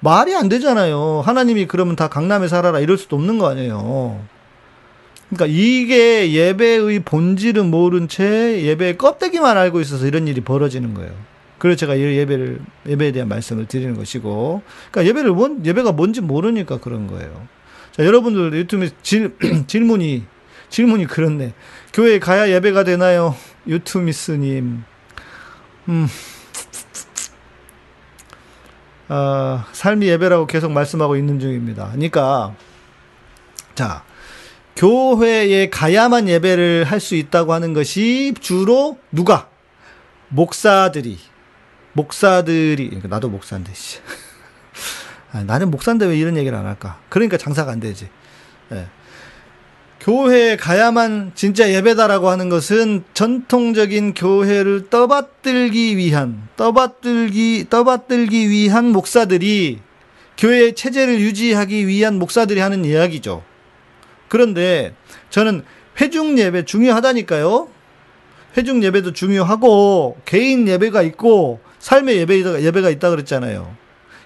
말이 안 되잖아요. 하나님이 그러면 다 강남에 살아라 이럴 수도 없는 거 아니에요. 그러니까 이게 예배의 본질은 모른 채 예배의 껍데기만 알고 있어서 이런 일이 벌어지는 거예요. 그래서 제가 예배를 예배에 대한 말씀을 드리는 것이고, 그러니까 예배를 뭔 예배가 뭔지 모르니까 그런 거예요. 자, 여러분들 유튜브에 질, 질문이 질문이 그렇네. 교회 가야 예배가 되나요? 유튜미스님. 음. 어, 삶이 예배라고 계속 말씀하고 있는 중입니다. 그러니까 자 교회에 가야만 예배를 할 수 있다고 하는 것이 주로 누가 목사들이 목사들이 그러니까 나도 목사인데 씨. 아, 나는 목사인데 왜 이런 얘기를 안 할까? 그러니까 장사가 안 되지. 예. 교회에 가야만 진짜 예배다라고 하는 것은 전통적인 교회를 떠받들기 위한 떠받들기 떠받들기 위한 목사들이 교회의 체제를 유지하기 위한 목사들이 하는 이야기죠. 그런데 저는 회중 예배 중요하다니까요. 회중 예배도 중요하고 개인 예배가 있고 삶의 예배, 예배가 있다 그랬잖아요.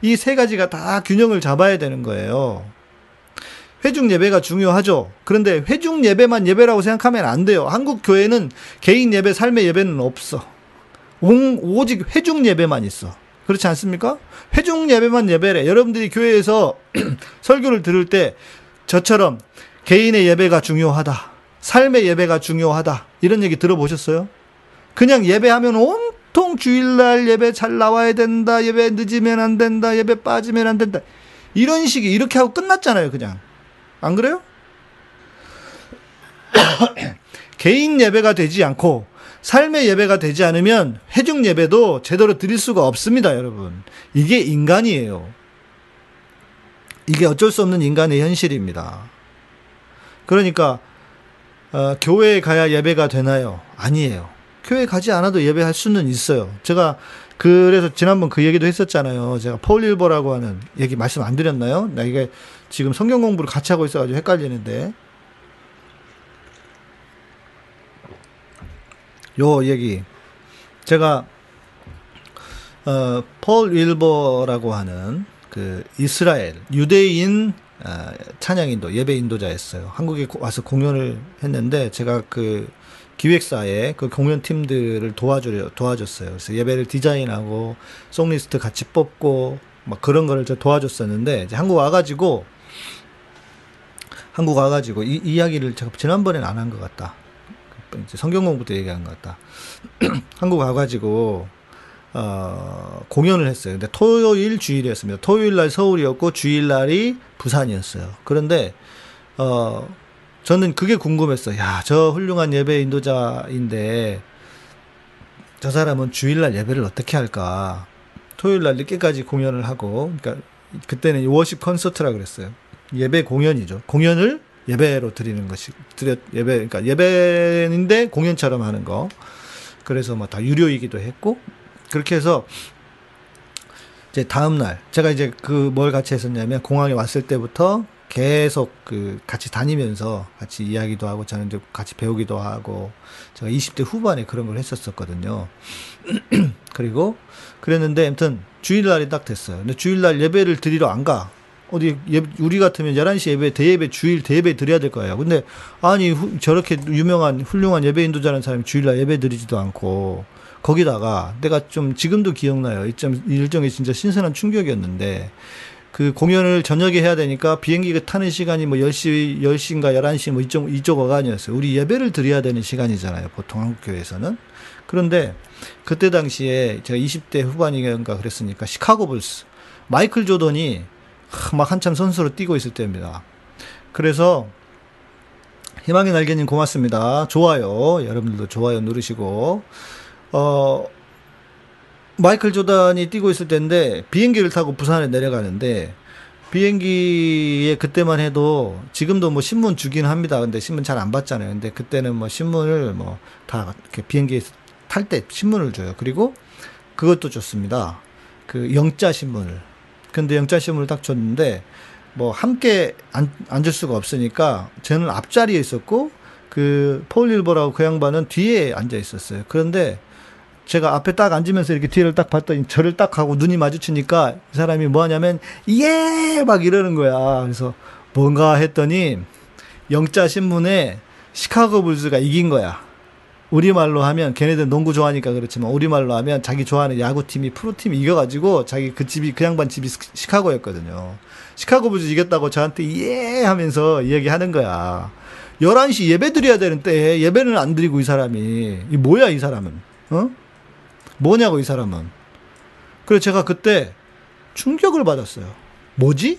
이 세 가지가 다 균형을 잡아야 되는 거예요. 회중 예배가 중요하죠. 그런데 회중 예배만 예배라고 생각하면 안 돼요. 한국 교회는 개인 예배, 삶의 예배는 없어. 오직 회중 예배만 있어. 그렇지 않습니까? 회중 예배만 예배래. 여러분들이 교회에서 설교를 들을 때 저처럼 개인의 예배가 중요하다. 삶의 예배가 중요하다. 이런 얘기 들어보셨어요? 그냥 예배하면 온통 주일날 예배 잘 나와야 된다. 예배 늦으면 안 된다. 예배 빠지면 안 된다. 이런 식이 이렇게 하고 끝났잖아요, 그냥. 안 그래요? 개인 예배가 되지 않고 삶의 예배가 되지 않으면 회중 예배도 제대로 드릴 수가 없습니다, 여러분. 이게 인간이에요. 이게 어쩔 수 없는 인간의 현실입니다. 그러니까 어, 교회에 가야 예배가 되나요? 아니에요. 교회 가지 않아도 예배할 수는 있어요. 제가 그래서 지난번 그 얘기도 했었잖아요. 제가 폴 일버라고 하는 얘기 말씀 안 드렸나요? 나 이게 지금 성경 공부를 같이 하고 있어가지고 헷갈리는데 요 얘기 제가 어, 폴 윌버라고 하는 그 이스라엘 유대인 어, 찬양 인도 예배 인도자였어요. 한국에 와서 공연을 했는데 제가 그 기획사에 그 공연 팀들을 도와주 도와줬어요. 그래서 예배를 디자인하고 송리스트 같이 뽑고 막 그런 거를 저 도와줬었는데 이제 한국 와가지고 한국 와가지고 이, 이 이야기를 제가 지난번에는 안한 것 같다. 이제 성경 공부 때 얘기한 것 같다. 한국 와가지고 어, 공연을 했어요. 근데 토요일 주일이었습니다. 토요일 날 서울이었고 주일 날이 부산이었어요. 그런데 어 저는 그게 궁금했어요. 야, 저 훌륭한 예배 인도자인데 저 사람은 주일 날 예배를 어떻게 할까? 토요일 날 늦게까지 공연을 하고 그러니까 그때는 워십 콘서트라 그랬어요. 예배 공연이죠. 공연을 예배로 드리는 것이 드려 예배 그러니까 예배인데 공연처럼 하는 거. 그래서 뭐 다 유료이기도 했고 그렇게 해서 이제 다음 날 제가 이제 그 뭘 같이 했었냐면 공항에 왔을 때부터 계속 그 같이 다니면서 같이 이야기도 하고 저는 이제 같이 배우기도 하고 제가 20대 후반에 그런 걸 했었었거든요. 그리고 그랬는데 아무튼 주일날이 딱 됐어요. 근데 주일날 예배를 드리러 안 가. 어디 예, 우리 같으면 11시 예배 대예배 주일 대예배 드려야 될 거예요. 근데 아니 후, 저렇게 유명한 훌륭한 예배 인도자는 사람이 주일날 예배 드리지도 않고 거기다가 내가 좀 지금도 기억나요. 이점 일정이 진짜 신선한 충격이었는데 그 공연을 저녁에 해야 되니까 비행기가 타는 시간이 뭐 10시, 10시인가 11시 뭐 이쪽, 이쪽 어간이었어요. 우리 예배를 드려야 되는 시간이잖아요. 보통 한국교회에서는. 그런데 그때 당시에 제가 20대 후반인가 그랬으니까 시카고 불스. 마이클 조던이 막 한참 선수로 뛰고 있을 때입니다. 그래서 희망의 날개님 고맙습니다. 좋아요. 여러분들도 좋아요 누르시고. 어, 마이클 조단이 뛰고 있을 때인데 비행기를 타고 부산에 내려가는데 비행기에 그때만 해도 지금도 뭐 신문 주긴 합니다. 근데 신문 잘 안 받잖아요. 근데 그때는 뭐 신문을 뭐 다 이렇게 비행기에 탈 때 신문을 줘요. 그리고 그것도 줬습니다. 그 영자 신문을. 근데 영자 신문을 딱 줬는데 뭐 함께 안, 앉을 수가 없으니까 저는 앞자리에 있었고 그 폴 일버라고 그 양반은 뒤에 앉아 있었어요. 그런데 제가 앞에 딱 앉으면서 이렇게 뒤를 딱 봤더니 저를 딱 하고 눈이 마주치니까 이 사람이 뭐 하냐면 예! 막 이러는 거야. 그래서 뭔가 했더니 영자 신문에 시카고 불스가 이긴 거야. 우리말로 하면 걔네들 농구 좋아하니까 그렇지만 우리말로 하면 자기 좋아하는 야구팀이 프로팀이 이겨가지고 자기 그 집이 그 양반 집이 시카고였거든요. 시카고 불스 이겼다고 저한테 예 하면서 얘기하는 거야. 11시 예배 드려야 되는 때 예배는 안 드리고 이 사람이 이 뭐야 이 사람은 어? 뭐냐고 이 사람은. 그래서 제가 그때 충격을 받았어요. 뭐지?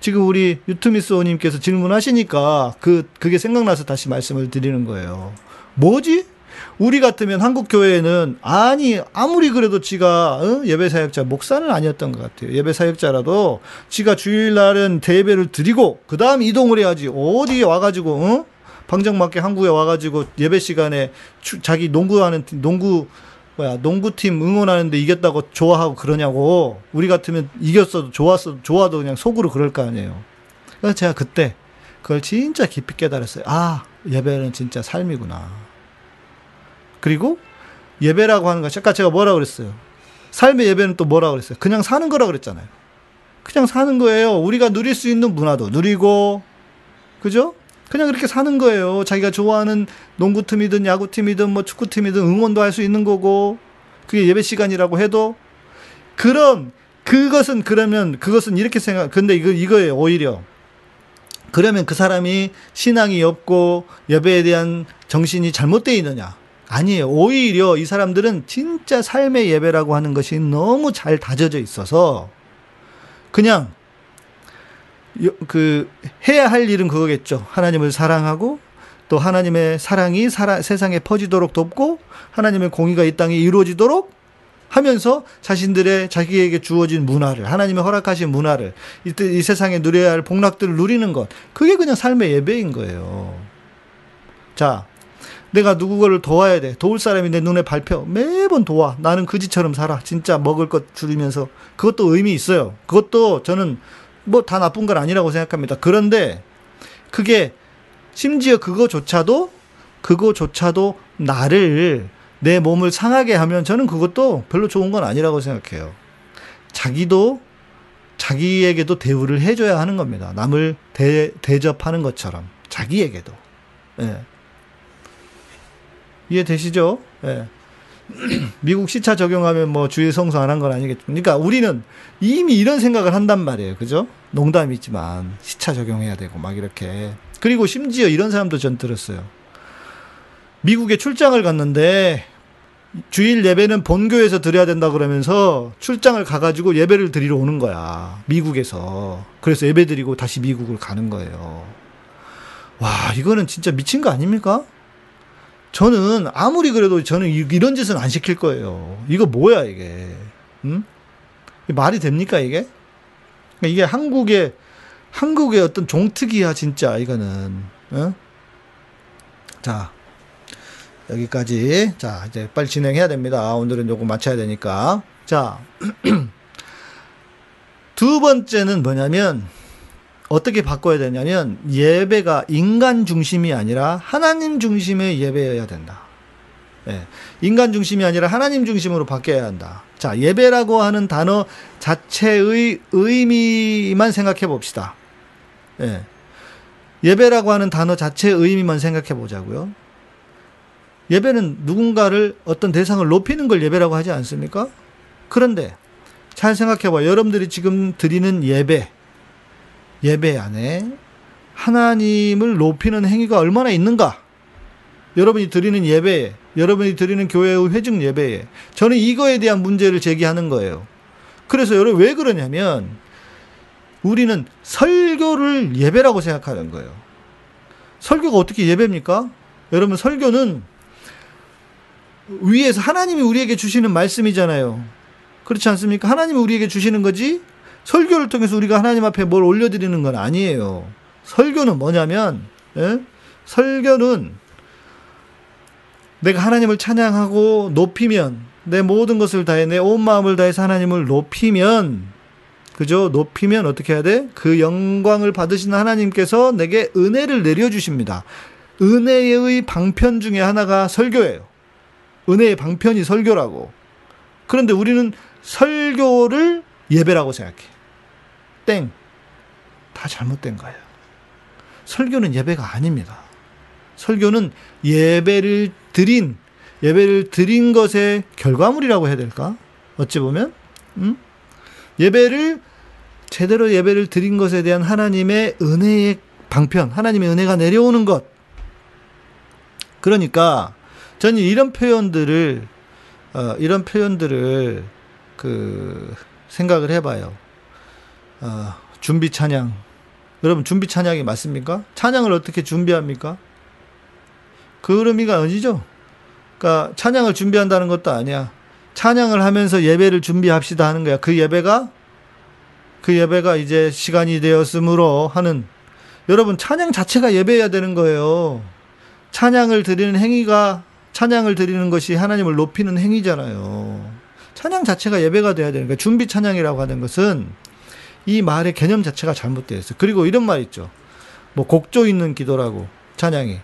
지금 우리 유투미스오님께서 질문하시니까 그 그게 생각나서 다시 말씀을 드리는 거예요. 뭐지? 우리 같으면 한국 교회에는 아니 아무리 그래도 지가 어? 예배 사역자 목사는 아니었던 것 같아요. 예배 사역자라도 지가 주일날은 대예배를 드리고 그 다음 이동을 해야지 어디에 와가지고 어? 방정맞게 한국에 와가지고 예배 시간에 추, 자기 농구하는 농구 뭐야 농구팀 응원하는데 이겼다고 좋아하고 그러냐고 우리 같으면 이겼어도 좋았어도 좋아도 그냥 속으로 그럴 거 아니에요. 그래서 제가 그때 그걸 진짜 깊이 깨달았어요. 아 예배는 진짜 삶이구나. 그리고 예배라고 하는 것 아까 제가 뭐라 그랬어요. 삶의 예배는 또 뭐라 그랬어요. 그냥 사는 거라 그랬잖아요. 그냥 사는 거예요. 우리가 누릴 수 있는 문화도 누리고 그죠? 그냥 그렇게 사는 거예요. 자기가 좋아하는 농구팀이든 야구팀이든 뭐 축구팀이든 응원도 할 수 있는 거고 그게 예배 시간이라고 해도 그럼 그것은 그러면 그것은 이렇게 생각 근데 이거 이거에 오히려 그러면 그 사람이 신앙이 없고 예배에 대한 정신이 잘못되어 있느냐? 아니에요. 오히려 이 사람들은 진짜 삶의 예배라고 하는 것이 너무 잘 다져져 있어서 그냥 그 해야 할 일은 그거겠죠. 하나님을 사랑하고 또 하나님의 사랑이 살아, 세상에 퍼지도록 돕고 하나님의 공의가 이 땅에 이루어지도록 하면서 자신들의 자기에게 주어진 문화를 하나님의 허락하신 문화를 이, 이 세상에 누려야 할 복락들을 누리는 것 그게 그냥 삶의 예배인 거예요. 자, 내가 누구를 도와야 돼. 도울 사람이 내 눈에 밟혀. 매번 도와. 나는 그지처럼 살아. 진짜 먹을 것 줄이면서. 그것도 의미 있어요. 그것도 저는 뭐 다 나쁜 건 아니라고 생각합니다. 그런데 그게 심지어 그거조차도 그거조차도 나를 내 몸을 상하게 하면 저는 그것도 별로 좋은 건 아니라고 생각해요. 자기도 자기에게도 대우를 해줘야 하는 겁니다. 남을 대, 대접하는 것처럼 자기에게도. 예. 이해되시죠? 예. 미국 시차 적용하면 뭐 주의 성수 안 한 건 아니겠죠. 그러니까 우리는 이미 이런 생각을 한단 말이에요. 그죠? 농담이지만 시차 적용해야 되고 막 이렇게. 그리고 심지어 이런 사람도 전 들었어요. 미국에 출장을 갔는데 주일 예배는 본교에서 드려야 된다 그러면서 출장을 가가지고 예배를 드리러 오는 거야. 미국에서. 그래서 예배 드리고 다시 미국을 가는 거예요. 와, 이거는 진짜 미친 거 아닙니까? 저는 아무리 그래도 저는 이런 짓은 안 시킬 거예요. 이거 뭐야, 이게. 응? 말이 됩니까, 이게? 이게 한국의, 한국의 어떤 종특이야, 진짜, 이거는. 응? 자, 여기까지. 자, 이제 빨리 진행해야 됩니다. 오늘은 요거 맞춰야 되니까. 자, 두 번째는 뭐냐면, 어떻게 바꿔야 되냐면, 예배가 인간 중심이 아니라 하나님 중심의 예배여야 된다. 예, 인간 중심이 아니라 하나님 중심으로 바뀌어야 한다. 자, 예배라고 하는 단어 자체의 의미만 생각해 봅시다. 예. 예배라고 하는 단어 자체의 의미만 생각해 보자고요. 예배는 누군가를 어떤 대상을 높이는 걸 예배라고 하지 않습니까? 그런데 잘 생각해 봐. 여러분들이 지금 드리는 예배, 예배 안에 하나님을 높이는 행위가 얼마나 있는가? 여러분이 드리는 예배에, 여러분이 드리는 교회의 회중 예배에, 저는 이거에 대한 문제를 제기하는 거예요. 그래서 여러분 왜 그러냐면, 우리는 설교를 예배라고 생각하는 거예요. 설교가 어떻게 예배입니까? 여러분, 설교는 위에서 하나님이 우리에게 주시는 말씀이잖아요. 그렇지 않습니까? 하나님이 우리에게 주시는 거지, 설교를 통해서 우리가 하나님 앞에 뭘 올려드리는 건 아니에요. 설교는 뭐냐면, 예? 설교는 내가 하나님을 찬양하고 높이면, 내 모든 것을 다해, 내 온 마음을 다해서 하나님을 높이면, 그죠? 높이면 어떻게 해야 돼? 그 영광을 받으시는 하나님께서 내게 은혜를 내려주십니다. 은혜의 방편 중에 하나가 설교예요. 은혜의 방편이 설교라고. 그런데 우리는 설교를 예배라고 생각해. 땡. 다 잘못된 거예요. 설교는 예배가 아닙니다. 설교는 예배를 드린, 예배를 드린 것의 결과물이라고 해야 될까? 어찌 보면, 음? 예배를, 제대로 예배를 드린 것에 대한 하나님의 은혜의 방편, 하나님의 은혜가 내려오는 것. 그러니까, 저는 이런 표현들을, 어, 이런 표현들을, 그, 생각을 해봐요. 어, 준비 찬양. 여러분, 준비 찬양이 맞습니까? 찬양을 어떻게 준비합니까? 그 의미가 아니죠? 그러니까 찬양을 준비한다는 것도 아니야. 찬양을 하면서 예배를 준비합시다 하는 거야. 그 예배가 그 예배가 이제 시간이 되었으므로 하는 여러분 찬양 자체가 예배해야 되는 거예요. 찬양을 드리는 행위가 찬양을 드리는 것이 하나님을 높이는 행위잖아요. 찬양 자체가 예배가 돼야 되는 거야. 준비 찬양이라고 하는 것은 이 말의 개념 자체가 잘못되어 있어요. 그리고 이런 말 있죠. 뭐 곡조 있는 기도라고 찬양이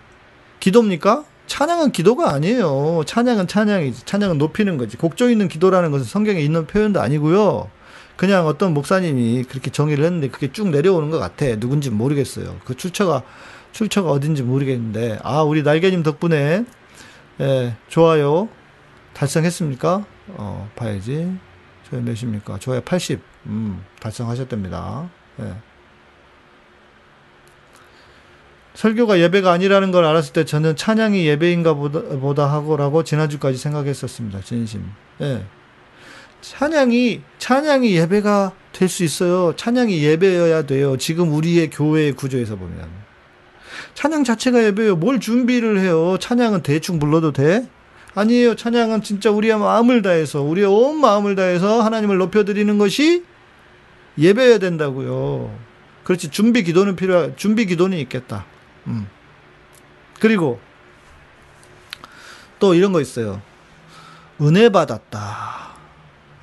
기도입니까? 찬양은 기도가 아니에요. 찬양은 찬양이지. 찬양은 높이는 거지. 곡조 있는 기도라는 것은 성경에 있는 표현도 아니고요. 그냥 어떤 목사님이 그렇게 정의를 했는데 그게 쭉 내려오는 것 같아. 누군지 모르겠어요. 그 출처가 출처가 어딘지 모르겠는데 아 우리 날개님 덕분에 예, 좋아요 달성했습니까? 어, 봐야지. 저희 몇입니까? 저희 80. 음, 달성하셨답니다. 예. 설교가 예배가 아니라는 걸 알았을 때 저는 찬양이 예배인가 보다, 보다 하고라고 지난주까지 생각했었습니다. 진심. 예. 찬양이, 찬양이 예배가 될 수 있어요. 찬양이 예배여야 돼요. 지금 우리의 교회의 구조에서 보면. 찬양 자체가 예배예요. 뭘 준비를 해요. 찬양은 대충 불러도 돼? 아니에요. 찬양은 진짜 우리의 마음을 다해서, 우리의 온 마음을 다해서 하나님을 높여 드리는 것이 예배여야 된다고요. 그렇지. 준비 기도는 필요, 준비 기도는 있겠다. 음. 그리고 또 이런 거 있어요. 은혜 받았다.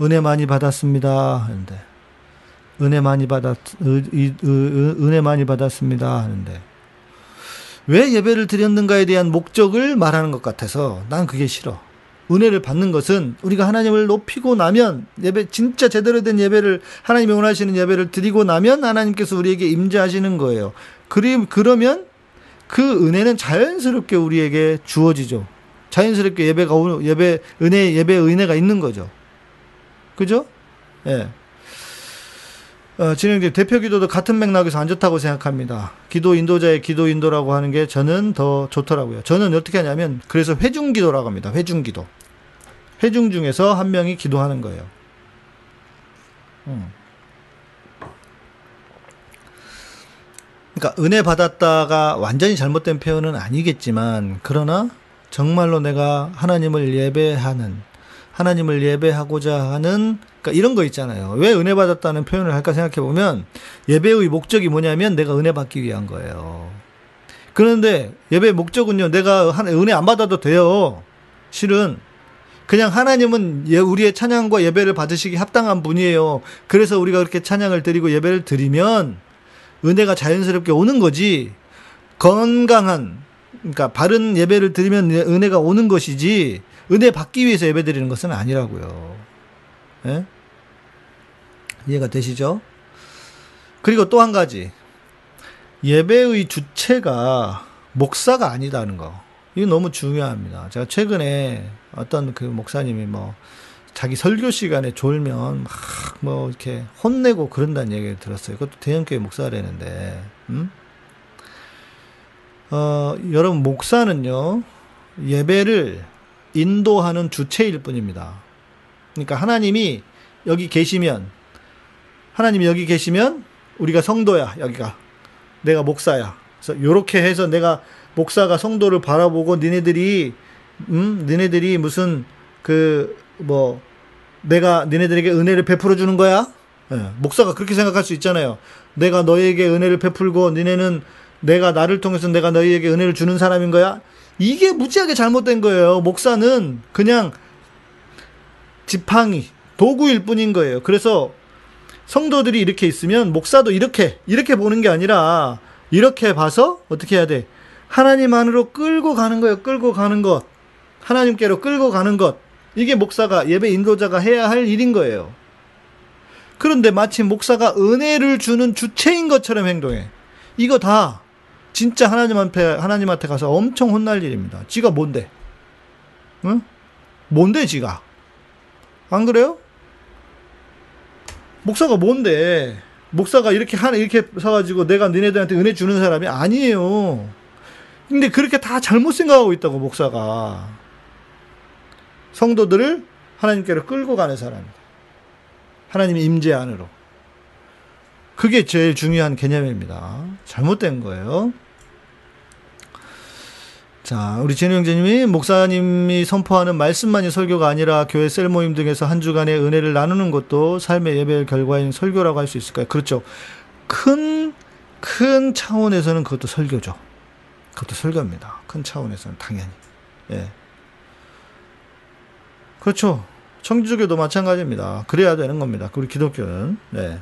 은혜 많이 받았습니다. 하는데 은혜 많이 받았 은혜 많이 받았습니다. 하는데 왜 예배를 드렸는가에 대한 목적을 말하는 것 같아서 난 그게 싫어. 은혜를 받는 것은 우리가 하나님을 높이고 나면 예배 진짜 제대로 된 예배를 하나님이 원하시는 예배를 드리고 나면 하나님께서 우리에게 임재하시는 거예요. 그리 그러면 그 은혜는 자연스럽게 우리에게 주어지죠. 자연스럽게 예배가 예배 은혜 예배 은혜가 있는 거죠. 그죠? 예. 어, 진행된 대표 기도도 같은 맥락에서 안 좋다고 생각합니다. 기도 인도자의 기도 인도라고 하는 게 저는 더 좋더라고요. 저는 어떻게 하냐면 그래서 회중 기도라고 합니다. 회중 기도. 회중 중에서 한 명이 기도하는 거예요. 음. 그러니까 은혜 받았다가 완전히 잘못된 표현은 아니겠지만 그러나 정말로 내가 하나님을 예배하는 하나님을 예배하고자 하는 그러니까 이런 거 있잖아요. 왜 은혜 받았다는 표현을 할까 생각해 보면 예배의 목적이 뭐냐면 내가 은혜 받기 위한 거예요. 그런데 예배의 목적은요. 내가 은혜 안 받아도 돼요. 실은 그냥 하나님은 예, 우리의 찬양과 예배를 받으시기 합당한 분이에요. 그래서 우리가 그렇게 찬양을 드리고 예배를 드리면 은혜가 자연스럽게 오는 거지. 건강한 그러니까 바른 예배를 드리면 은혜가 오는 것이지 은혜 받기 위해서 예배 드리는 것은 아니라고요. 예? 이해가 되시죠? 그리고 또 한 가지. 예배의 주체가 목사가 아니다는 거. 이거 너무 중요합니다. 제가 최근에 어떤 그 목사님이 뭐 자기 설교 시간에 졸면 막 뭐 이렇게 혼내고 그런다는 얘기를 들었어요. 그것도 대형교회 목사라는데, 음? 어, 여러분, 목사는요, 예배를 인도하는 주체일 뿐입니다. 그러니까 하나님이 여기 계시면, 하나님이 여기 계시면, 우리가 성도야, 여기가. 내가 목사야. 그래서 요렇게 해서 내가 목사가 성도를 바라보고 니네들이, 음, 니네들이 무슨 그, 뭐, 내가 니네들에게 은혜를 베풀어 주는 거야? 예, 목사가 그렇게 생각할 수 있잖아요. 내가 너에게 은혜를 베풀고 니네는 내가 나를 통해서 내가 너희에게 은혜를 주는 사람인 거야? 이게 무지하게 잘못된 거예요. 목사는 그냥 지팡이, 도구일 뿐인 거예요. 그래서 성도들이 이렇게 있으면 목사도 이렇게, 이렇게 보는 게 아니라 이렇게 봐서 어떻게 해야 돼? 하나님 안으로 끌고 가는 거예요. 끌고 가는 것. 하나님께로 끌고 가는 것. 이게 목사가 예배 인도자가 해야 할 일인 거예요. 그런데 마치 목사가 은혜를 주는 주체인 것처럼 행동해. 이거 다 진짜 하나님 앞에 하나님한테 가서 엄청 혼날 일입니다. 지가 뭔데? 응? 뭔데 지가? 안 그래요? 목사가 뭔데? 목사가 이렇게 하나 이렇게 사가지고 내가 너네들한테 은혜 주는 사람이 아니에요. 근데 그렇게 다 잘못 생각하고 있다고 목사가. 성도들을 하나님께로 끌고 가는 사람입니다. 하나님의 임재 안으로. 그게 제일 중요한 개념입니다. 잘못된 거예요. 자, 우리 진우 형제님이 목사님이 선포하는 말씀만이 설교가 아니라 교회 셀 모임 등에서 한 주간의 은혜를 나누는 것도 삶의 예배 결과인 설교라고 할 수 있을까요? 그렇죠. 큰, 큰 차원에서는 그것도 설교죠. 그것도 설교입니다. 큰 차원에서는 당연히. 예. 그렇죠. 청주교도 마찬가지입니다. 그래야 되는 겁니다. 우리 기독교는. 네.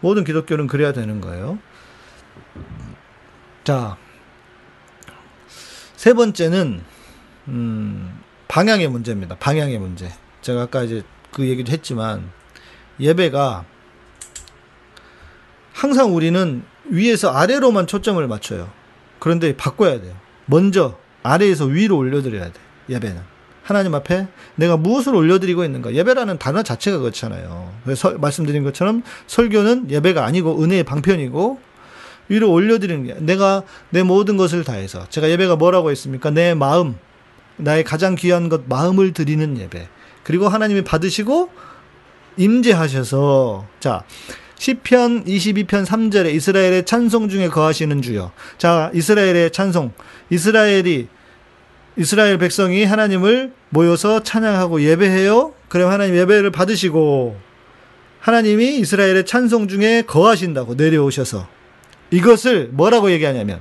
모든 기독교는 그래야 되는 거예요. 자, 세 번째는, 음, 방향의 문제입니다. 방향의 문제. 제가 아까 이제 그 얘기도 했지만, 예배가 항상 우리는 위에서 아래로만 초점을 맞춰요. 그런데 바꿔야 돼요. 먼저 아래에서 위로 올려드려야 돼. 예배는. 하나님 앞에 내가 무엇을 올려드리고 있는가? 예배라는 단어 자체가 그렇잖아요. 그래서 말씀드린 것처럼 설교는 예배가 아니고 은혜의 방편이고 위로 올려드리는 게 내가 내 모든 것을 다해서 제가 예배가 뭐라고 했습니까? 내 마음, 나의 가장 귀한 것 마음을 드리는 예배. 그리고 하나님이 받으시고 임재하셔서 자 시편 22편 3절에 이스라엘의 찬송 중에 거하시는 주여. 자, 이스라엘의 찬송. 이스라엘이 이스라엘 백성이 하나님을 모여서 찬양하고 예배해요. 그럼 하나님 예배를 받으시고 하나님이 이스라엘의 찬송 중에 거하신다고 내려오셔서 이것을 뭐라고 얘기하냐면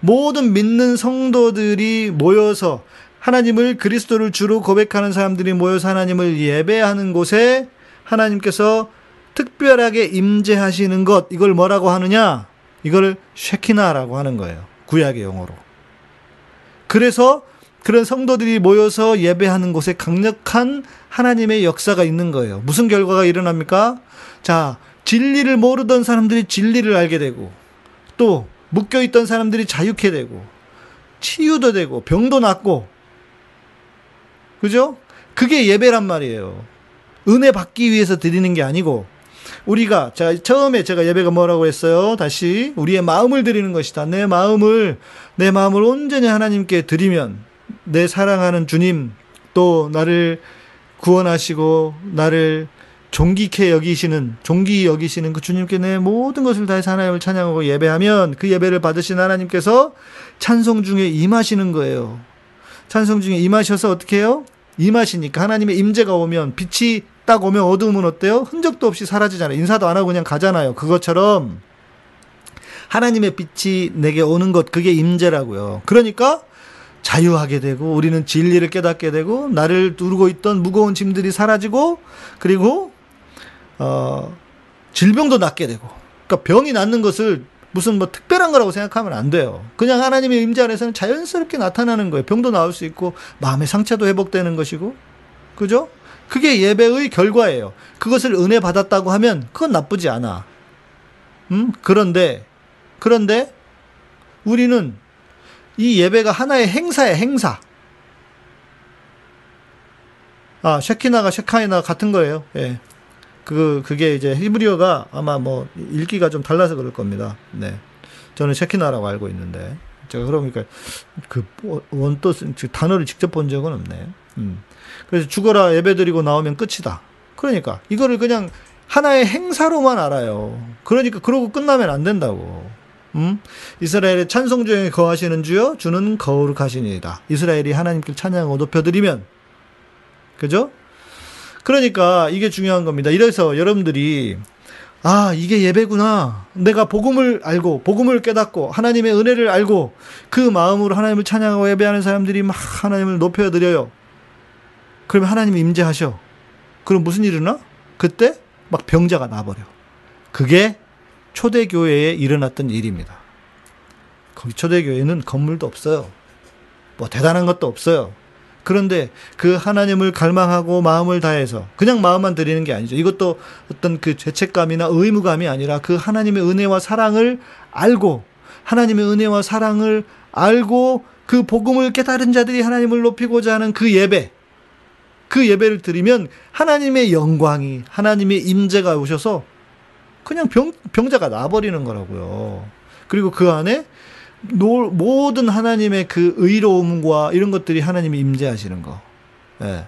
모든 믿는 성도들이 모여서 하나님을 그리스도를 주로 고백하는 사람들이 모여서 하나님을 예배하는 곳에 하나님께서 특별하게 임재하시는 것 이걸 뭐라고 하느냐? 이걸 쉐키나라고 하는 거예요. 구약의 용어로. 그래서 그런 성도들이 모여서 예배하는 곳에 강력한 하나님의 역사가 있는 거예요. 무슨 결과가 일어납니까? 자, 진리를 모르던 사람들이 진리를 알게 되고 또 묶여 있던 사람들이 자유케 되고 치유도 되고 병도 낫고 그죠? 그게 예배란 말이에요. 은혜 받기 위해서 드리는 게 아니고 우리가 자 처음에 제가 예배가 뭐라고 했어요? 다시 우리의 마음을 드리는 것이다. 내 마음을 내 마음을 온전히 하나님께 드리면 내 사랑하는 주님 또 나를 구원하시고 나를 존귀케 여기시는 존귀 여기시는 그 주님께 내 모든 것을 다해서 하나님을 찬양하고 예배하면 그 예배를 받으신 하나님께서 찬송 중에 임하시는 거예요. 찬송 중에 임하셔서 어떻게 해요? 임하시니까 하나님의 임재가 오면 빛이 딱 오면 어두움은 어때요? 흔적도 없이 사라지잖아요. 인사도 안 하고 그냥 가잖아요. 그것처럼 하나님의 빛이 내게 오는 것 그게 임재라고요. 그러니까 자유하게 되고 우리는 진리를 깨닫게 되고 나를 두르고 있던 무거운 짐들이 사라지고 그리고 어 질병도 낫게 되고 그러니까 병이 낫는 것을 무슨 뭐 특별한 거라고 생각하면 안 돼요. 그냥 하나님의 임재 안에서는 자연스럽게 나타나는 거예요. 병도 나을 수 있고 마음의 상처도 회복되는 것이고 그죠? 그게 예배의 결과예요. 그것을 은혜 받았다고 하면 그건 나쁘지 않아. 음? 그런데 그런데 우리는 이 예배가 하나의 행사의 행사. 아, 셰키나가 셰카이나 같은 거예요. 예. 그, 그게 이제 히브리어가 아마 뭐 읽기가 좀 달라서 그럴 겁니다. 네. 저는 셰키나라고 알고 있는데. 제가 그러니까 그 원뜻, 단어를 직접 본 적은 없네. 음. 그래서 죽어라 예배 드리고 나오면 끝이다. 그러니까 이거를 그냥 하나의 행사로만 알아요. 그러니까 그러고 끝나면 안 된다고. 음? 이스라엘의 찬송 중에 거하시는 주여 주는 거룩하시니이다. 이스라엘이 하나님께 찬양을 높여드리면 그죠? 그러니까 이게 중요한 겁니다. 이래서 여러분들이 아, 이게 예배구나. 내가 복음을 알고, 복음을 깨닫고, 하나님의 은혜를 알고, 그 마음으로 하나님을 찬양하고 예배하는 사람들이 막 하나님을 높여드려요. 그러면 하나님이 임재하셔. 그럼 무슨 일이 일어나? 그때 막 병자가 나버려. 그게 초대교회에 일어났던 일입니다. 거기 초대교회는 건물도 없어요. 뭐 대단한 것도 없어요. 그런데 그 하나님을 갈망하고 마음을 다해서 그냥 마음만 드리는 게 아니죠. 이것도 어떤 그 죄책감이나 의무감이 아니라 그 하나님의 은혜와 사랑을 알고 하나님의 은혜와 사랑을 알고 그 복음을 깨달은 자들이 하나님을 높이고자 하는 그 예배 그 예배를 드리면 하나님의 영광이 하나님의 임재가 오셔서 그냥 병, 병자가 나버리는 거라고요. 그리고 그 안에 노, 모든 하나님의 그 의로움과 이런 것들이 하나님이 임재하시는 거. 예.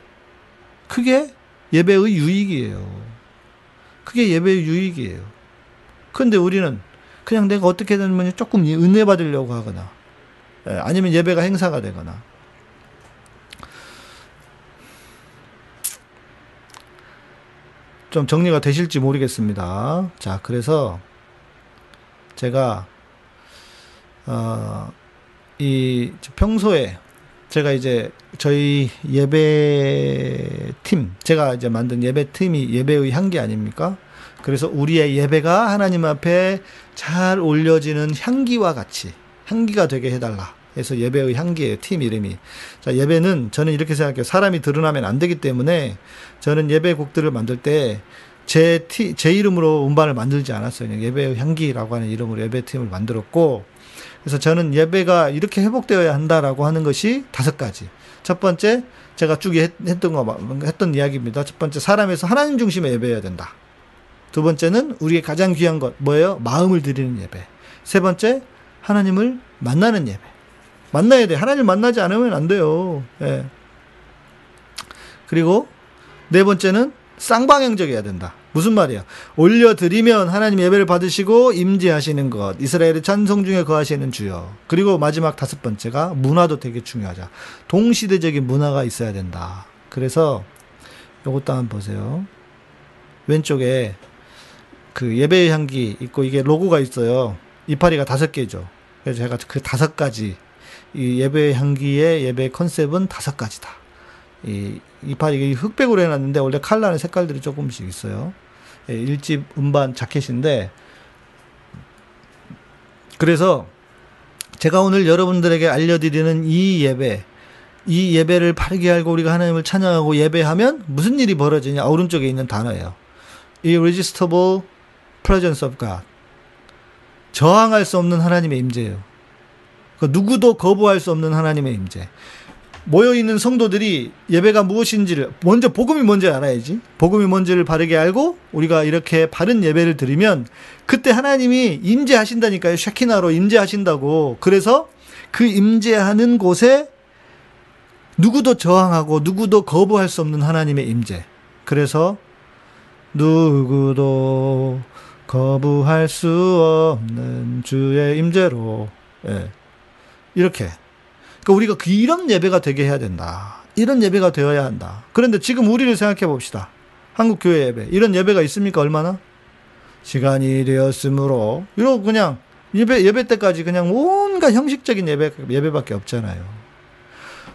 그게 예배의 유익이에요. 그게 예배의 유익이에요. 그런데 우리는 그냥 내가 어떻게든 조금 은혜 받으려고 하거나, 예. 아니면 예배가 행사가 되거나, 좀 정리가 되실지 모르겠습니다. 자, 그래서 제가 어, 이 평소에 제가 이제 저희 예배 팀, 제가 이제 만든 예배 팀이 예배의 향기 아닙니까? 그래서 우리의 예배가 하나님 앞에 잘 올려지는 향기와 같이 향기가 되게 해달라. 해서 예배의 향기예요. 팀 이름이. 자, 예배는 저는 이렇게 생각해요. 사람이 드러나면 안 되기 때문에 저는 예배 곡들을 만들 때 제, 티, 제 이름으로 음반을 만들지 않았어요. 그냥 예배의 향기라고 하는 이름으로 예배팀을 만들었고, 그래서 저는 예배가 이렇게 회복되어야 한다라고 하는 것이 다섯 가지. 첫 번째 제가 쭉 했- 했던 거 했던 이야기입니다. 첫 번째 사람에서 하나님 중심의 예배해야 된다. 두 번째는 우리의 가장 귀한 것 뭐예요? 마음을 드리는 예배. 세 번째 하나님을 만나는 예배. 만나야 돼. 하나님 만나지 않으면 안 돼요. 예. 그리고 네 번째는 쌍방향적이어야 된다. 무슨 말이야? 올려드리면 하나님 예배를 받으시고 임재하시는 것. 이스라엘의 찬송 중에 거하시는 주여. 그리고 마지막 다섯 번째가 문화도 되게 중요하자. 동시대적인 문화가 있어야 된다. 그래서 요것도 한번 보세요. 왼쪽에 그 예배의 향기 있고 이게 로고가 있어요. 이파리가 다섯 개죠. 그래서 제가 그 다섯 가지 이 예배의 향기의 예배 컨셉은 다섯 가지다. 이 이파리 흑백으로 해놨는데 원래 칼라는 색깔들이 조금씩 있어요. 예, 일집 음반 자켓인데 그래서 제가 오늘 여러분들에게 알려드리는 이 예배 이 예배를 바르게 알고 우리가 하나님을 찬양하고 예배하면 무슨 일이 벌어지냐 오른쪽에 있는 단어예요. Irresistible Presence of God 저항할 수 없는 하나님의 임재예요. 그 누구도 거부할 수 없는 하나님의 임재. 모여 있는 성도들이 예배가 무엇인지를 먼저 복음이 뭔지 알아야지. 복음이 뭔지를 바르게 알고 우리가 이렇게 바른 예배를 드리면 그때 하나님이 임재하신다니까요. 샤키나로 임재하신다고. 그래서 그 임재하는 곳에 누구도 저항하고 누구도 거부할 수 없는 하나님의 임재. 그래서 누구도 거부할 수 없는 주의 임재로 예. 이렇게 그러니까 우리가 그 이런 예배가 되게 해야 된다. 이런 예배가 되어야 한다. 그런데 지금 우리를 생각해 봅시다. 한국 교회 예배 이런 예배가 있습니까? 얼마나 시간이 되었으므로 이러고 그냥 예배 예배 때까지 그냥 온갖 형식적인 예배 예배밖에 없잖아요.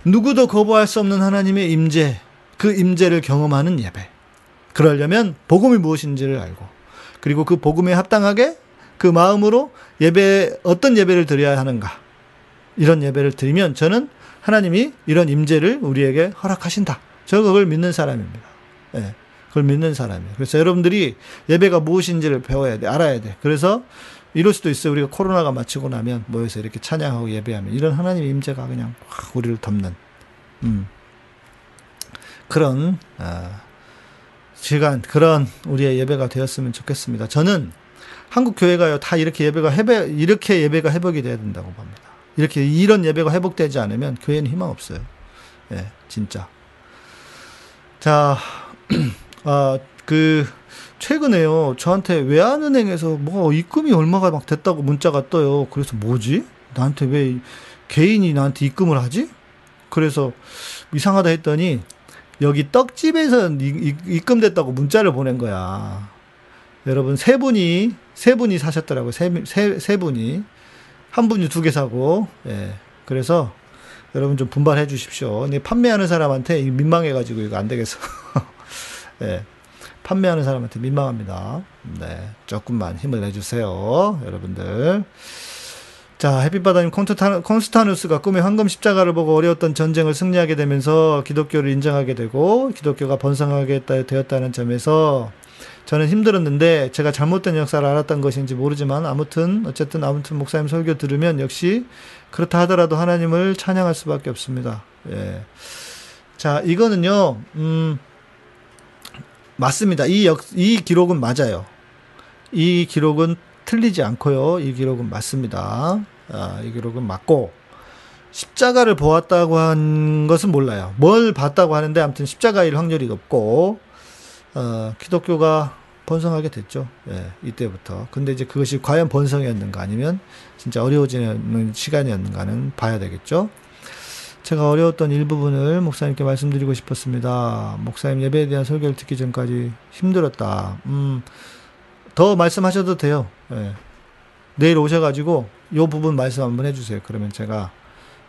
누구도 거부할 수 없는 하나님의 임재 그 임재를 경험하는 예배. 그러려면 복음이 무엇인지를 알고 그리고 그 복음에 합당하게 그 마음으로 예배 어떤 예배를 드려야 하는가 이런 예배를 드리면 저는 하나님이 이런 임재를 우리에게 허락하신다. 저 그걸 믿는 사람입니다. 예. 그걸 믿는 사람이에요. 그래서 여러분들이 예배가 무엇인지를 배워야 돼, 알아야 돼. 그래서 이럴 수도 있어요. 우리가 코로나가 마치고 나면 모여서 이렇게 찬양하고 예배하면 이런 하나님의 임재가 그냥 확 우리를 덮는 음. 그런 아, 시간 그런 우리의 예배가 되었으면 좋겠습니다. 저는 한국 교회가요 다 이렇게 예배가 회배 이렇게 예배가 회복이 돼야 된다고 봅니다. 이렇게 이런 예배가 회복되지 않으면 교회는 희망 없어요. 예, 진짜. 자, 아, 그 최근에요. 저한테 외환은행에서 뭐 입금이 얼마가 막 됐다고 문자가 떠요. 그래서 뭐지? 나한테 왜 개인이 나한테 입금을 하지? 그래서 이상하다 했더니 여기 떡집에서 입금됐다고 문자를 보낸 거야. 여러분 세 분이 세 분이 사셨더라고요. 세, 세, 세 분이 한 분이 두 개 사고 예. 그래서 여러분 좀 분발해 주십시오. 판매하는 사람한테 민망해 가지고 이거 안 되겠어. 예. 판매하는 사람한테 민망합니다. 네. 조금만 힘을 내 주세요. 여러분들. 자, 햇빛바다님 콘스타누스가 꿈의 황금 십자가를 보고 어려웠던 전쟁을 승리하게 되면서 기독교를 인정하게 되고 기독교가 번성하게 되었다는 점에서 저는 힘들었는데 제가 잘못된 역사를 알았던 것인지 모르지만 아무튼 어쨌든 아무튼 목사님 설교 들으면 역시 그렇다 하더라도 하나님을 찬양할 수밖에 없습니다. 예. 자, 이거는요. 음 맞습니다. 이 역, 이 기록은 맞아요. 이 기록은 틀리지 않고요. 이 기록은 맞습니다. 아, 이 기록은 맞고 십자가를 보았다고 한 것은 몰라요. 뭘 봤다고 하는데 아무튼 십자가일 확률이 높고 어, 기독교가 번성하게 됐죠. 예, 이때부터. 근데 이제 그것이 과연 번성이었는가 아니면 진짜 어려워지는 시간이었는가는 봐야 되겠죠. 제가 어려웠던 일부분을 목사님께 말씀드리고 싶었습니다. 목사님 예배에 대한 설교를 듣기 전까지 힘들었다. 음, 더 말씀하셔도 돼요. 예. 내일 오셔가지고 요 부분 말씀 한번 해주세요. 그러면 제가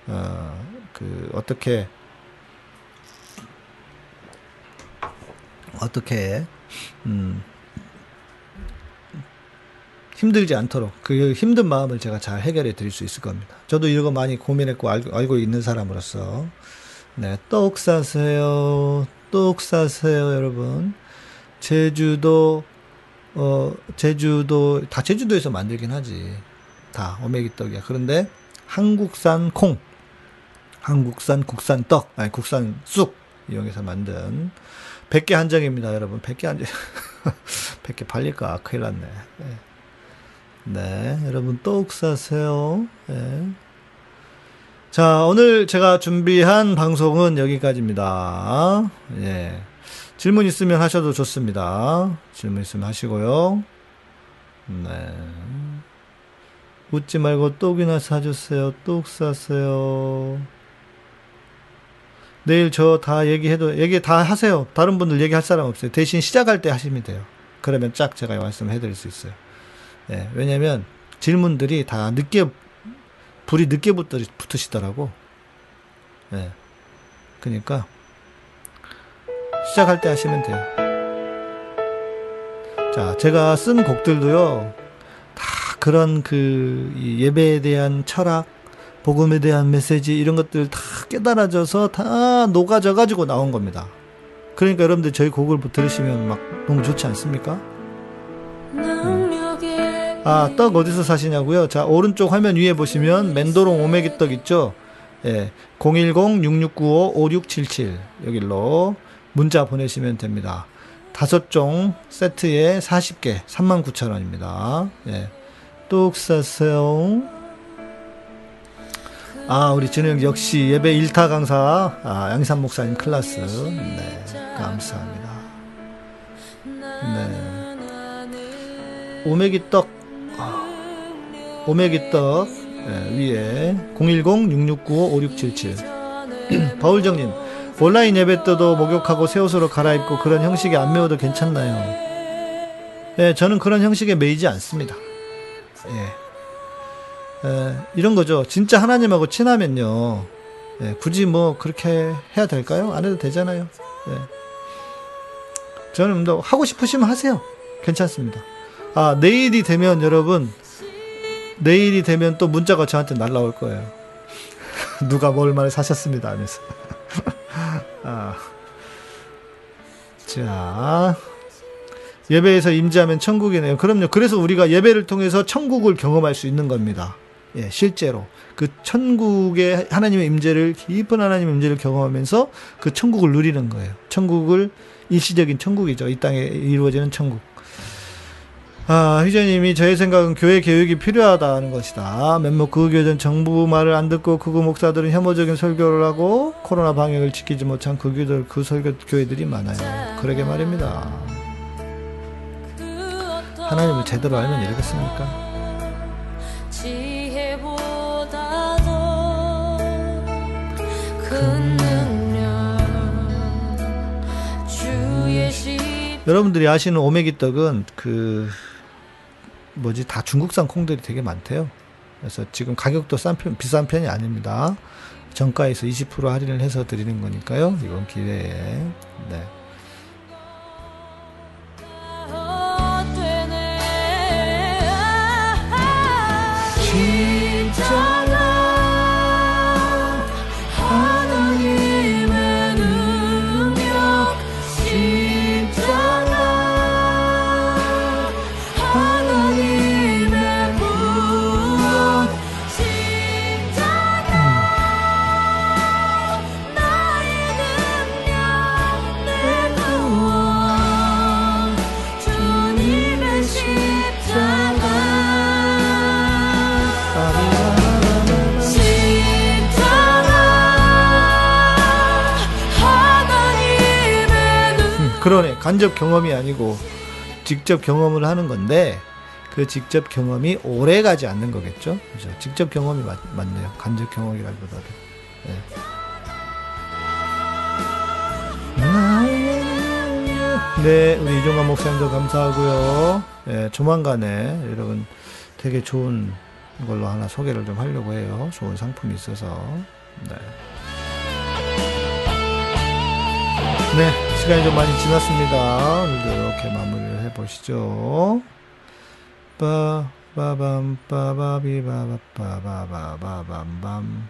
어, 그 어떻게 어떻게 음, 힘들지 않도록 그 힘든 마음을 제가 잘 해결해 드릴 수 있을 겁니다. 저도 이거 많이 고민했고 알고, 알고 있는 사람으로서 네, 떡 사세요. 떡 사세요, 여러분. 제주도 어 제주도 다 제주도에서 만들긴 하지. 다 오메기 떡이야. 그런데 한국산 콩 한국산 국산 떡, 아니 국산 쑥 이용해서 만든 100개 한정입니다, 여러분. 100개 한정. 100개 팔릴까? 큰일 났네. 네. 네, 여러분 떡 사세요. 네. 자, 오늘 제가 준비한 방송은 여기까지입니다. 예. 질문 있으면 하셔도 좋습니다. 질문 있으면 하시고요. 네. 웃지 말고 떡이나 사주세요. 떡 사세요. 내일 저 다 얘기해도, 얘기 다 하세요. 다른 분들 얘기할 사람 없어요. 대신 시작할 때 하시면 돼요. 그러면 쫙 제가 말씀해 드릴 수 있어요. 예, 왜냐면 질문들이 다 늦게, 불이 늦게 붙으, 시더라고 예. 그니까, 시작할 때 하시면 돼요. 자, 제가 쓴 곡들도요, 다 그런 그 예배에 대한 철학, 복음에 대한 메시지 이런 것들 다 깨달아져서 다 녹아져 가지고 나온 겁니다. 그러니까 여러분들 저희 곡을 들으시면 막 너무 좋지 않습니까? 음. 아, 떡 어디서 사시냐고요? 자, 오른쪽 화면 위에 보시면 맨도롱 오메기 떡 있죠? 예. 010-6695-5677 여기로 문자 보내시면 됩니다. 다섯 종 세트에 40개 39,000원입니다. 예. 뚝 사세요. 아, 우리 진영 역시 예배 1타 강사 아, 양산 목사님 클라스. 네. 감사합니다. 네. 오메기 떡 아, 오메기 떡 네, 위에 010-6695-5677 바울정님 온라인 예배 때도 목욕하고 새 옷으로 갈아입고 그런 형식에 안 매워도 괜찮나요? 예, 저는 그런 형식에 매이지 않습니다. 예. 예, 이런 거죠. 진짜 하나님하고 친하면요. 예, 굳이 뭐 그렇게 해야 될까요? 안 해도 되잖아요. 예. 저는 뭐 하고 싶으시면 하세요. 괜찮습니다. 아, 내일이 되면 여러분, 내일이 되면 또 문자가 저한테 날라올 거예요. 누가 뭘 말을 사셨습니다. 하면서. 아. 자. 예배에서 임재하면 천국이네요. 그럼요. 그래서 우리가 예배를 통해서 천국을 경험할 수 있는 겁니다. 예, 실제로. 그 천국의 하나님의 임재를, 깊은 하나님의 임재를 경험하면서 그 천국을 누리는 거예요. 천국을, 일시적인 천국이죠. 이 땅에 이루어지는 천국. 아, 휘재님이 저의 생각은 교회 교육이 필요하다는 것이다. 몇몇 그 교회는 정부 말을 안 듣고 그거 목사들은 혐오적인 설교를 하고 코로나 방역을 지키지 못한 그 교들 그 설교 교회들이 많아요. 그러게 말입니다. 하나님을 제대로 알면 이러겠습니까? 여러분들이 아시는 오메기 떡은 그 뭐지 다 중국산 콩들이 되게 많대요. 그래서 지금 가격도 싼 편, 비싼 편이 아닙니다. 정가에서 20% 할인을 해서 드리는 거니까요. 이번 기회에. 네. 그 간접 경험이 아니고 직접 경험을 하는 건데 그 직접 경험이 오래 가지 않는 거겠죠. 그죠? 직접 경험이 맞, 맞네요. 간접 경험이라기보다도. 네. 네, 우리 이종관 목사님도 감사하고요. 네, 조만간에 여러분 되게 좋은 걸로 하나 소개를 좀 하려고 해요. 좋은 상품이 있어서. 네. 네, 시간이 좀 많이 지났습니다. 이렇게 마무리를 해보시죠. 빠, 빠밤, 빠바비, 바바, 빠바바바밤밤.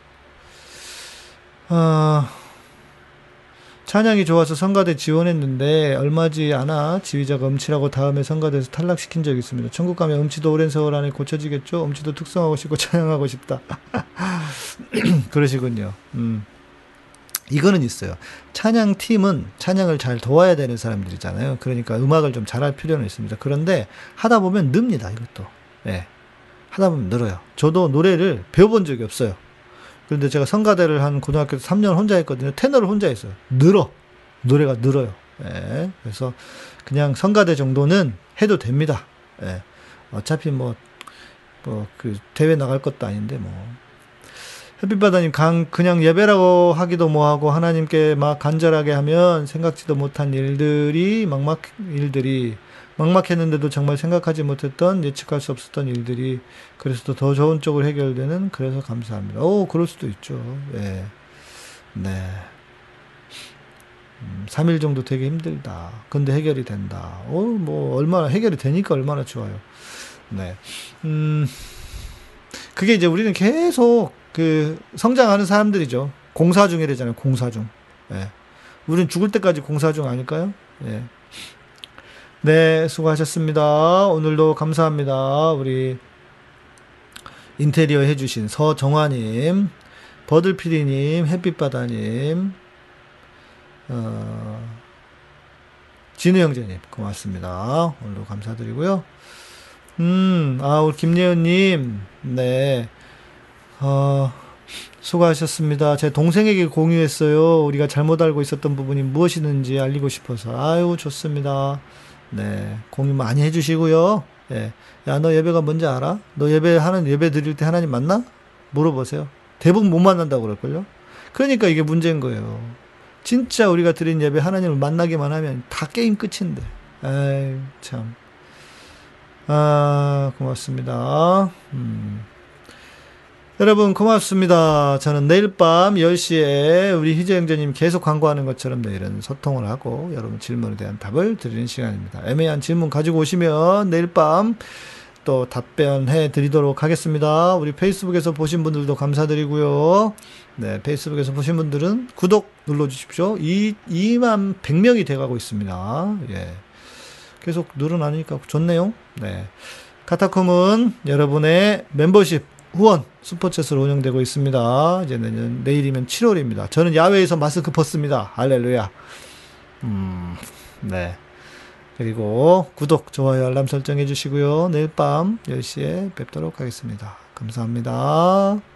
아, 찬양이 좋아서 성가대 지원했는데 얼마지 않아 지휘자가 음치라고 다음에 성가대에서 탈락시킨 적이 있습니다. 천국 가면 음치도 오랜 세월 안에 고쳐지겠죠? 음치도 특성하고 싶고 찬양하고 싶다. 그러시군요. 음. 이거는 있어요. 찬양 팀은 찬양을 잘 도와야 되는 사람들이잖아요. 그러니까 음악을 좀 잘할 필요는 있습니다. 그런데 하다 보면 늡니다. 이것도. 예. 하다 보면 늘어요. 저도 노래를 배워본 적이 없어요. 그런데 제가 성가대를 한 고등학교 때 3년 혼자 했거든요. 테너를 혼자 했어요. 늘어. 노래가 늘어요. 예. 그래서 그냥 성가대 정도는 해도 됩니다. 예. 어차피 뭐, 뭐, 그, 대회 나갈 것도 아닌데, 뭐. 햇빛바다님, 강, 그냥 예배라고 하기도 뭐하고, 하나님께 막 간절하게 하면 생각지도 못한 일들이, 막막, 일들이, 막막했는데도 정말 생각하지 못했던, 예측할 수 없었던 일들이, 그래서 더 좋은 쪽으로 해결되는, 그래서 감사합니다. 오, 그럴 수도 있죠. 예. 네. 음, 3일 정도 되게 힘들다. 근데 해결이 된다. 어, 뭐, 얼마나, 해결이 되니까 얼마나 좋아요. 네. 음, 그게 이제 우리는 계속 그 성장하는 사람들이죠. 공사 중이래잖아요. 공사 중. 예. 우린 죽을 때까지 공사 중 아닐까요? 예. 네, 수고하셨습니다. 오늘도 감사합니다. 우리 인테리어 해주신 서정화님, 버들피디님, 햇빛바다님, 어, 진우 형제님, 고맙습니다. 오늘도 감사드리고요. 음, 아, 우리 김예은님, 네. 어, 수고하셨습니다. 제 동생에게 공유했어요. 우리가 잘못 알고 있었던 부분이 무엇이든지 알리고 싶어서. 아유, 좋습니다. 네. 공유 많이 해주시고요. 예. 야, 너 예배가 뭔지 알아? 너 예배 하는, 예배 드릴 때 하나님 만나? 물어보세요. 대부분 못 만난다고 그럴걸요? 그러니까 이게 문제인 거예요. 진짜 우리가 드린 예배 하나님을 만나기만 하면 다 게임 끝인데. 에이, 참. 아, 고맙습니다. 음. 여러분 고맙습니다. 저는 내일 밤 10시에 우리 희재 형제님 계속 광고하는 것처럼 내일은 소통을 하고 여러분 질문에 대한 답을 드리는 시간입니다. 애매한 질문 가지고 오시면 내일 밤 또 답변해 드리도록 하겠습니다. 우리 페이스북에서 보신 분들도 감사드리고요. 네, 페이스북에서 보신 분들은 구독 눌러 주십시오. 2, 2만 100명이 돼 가고 있습니다. 예. 계속 늘어나니까 좋네요. 네. 카타콤은 여러분의 멤버십 후원 슈퍼챗으로 운영되고 있습니다. 이제 내년 내일이면 7월입니다. 저는 야외에서 마스크 벗습니다. 할렐루야. 음, 네. 그리고 구독, 좋아요, 알람 설정해 주시고요. 내일 밤 10시에 뵙도록 하겠습니다. 감사합니다.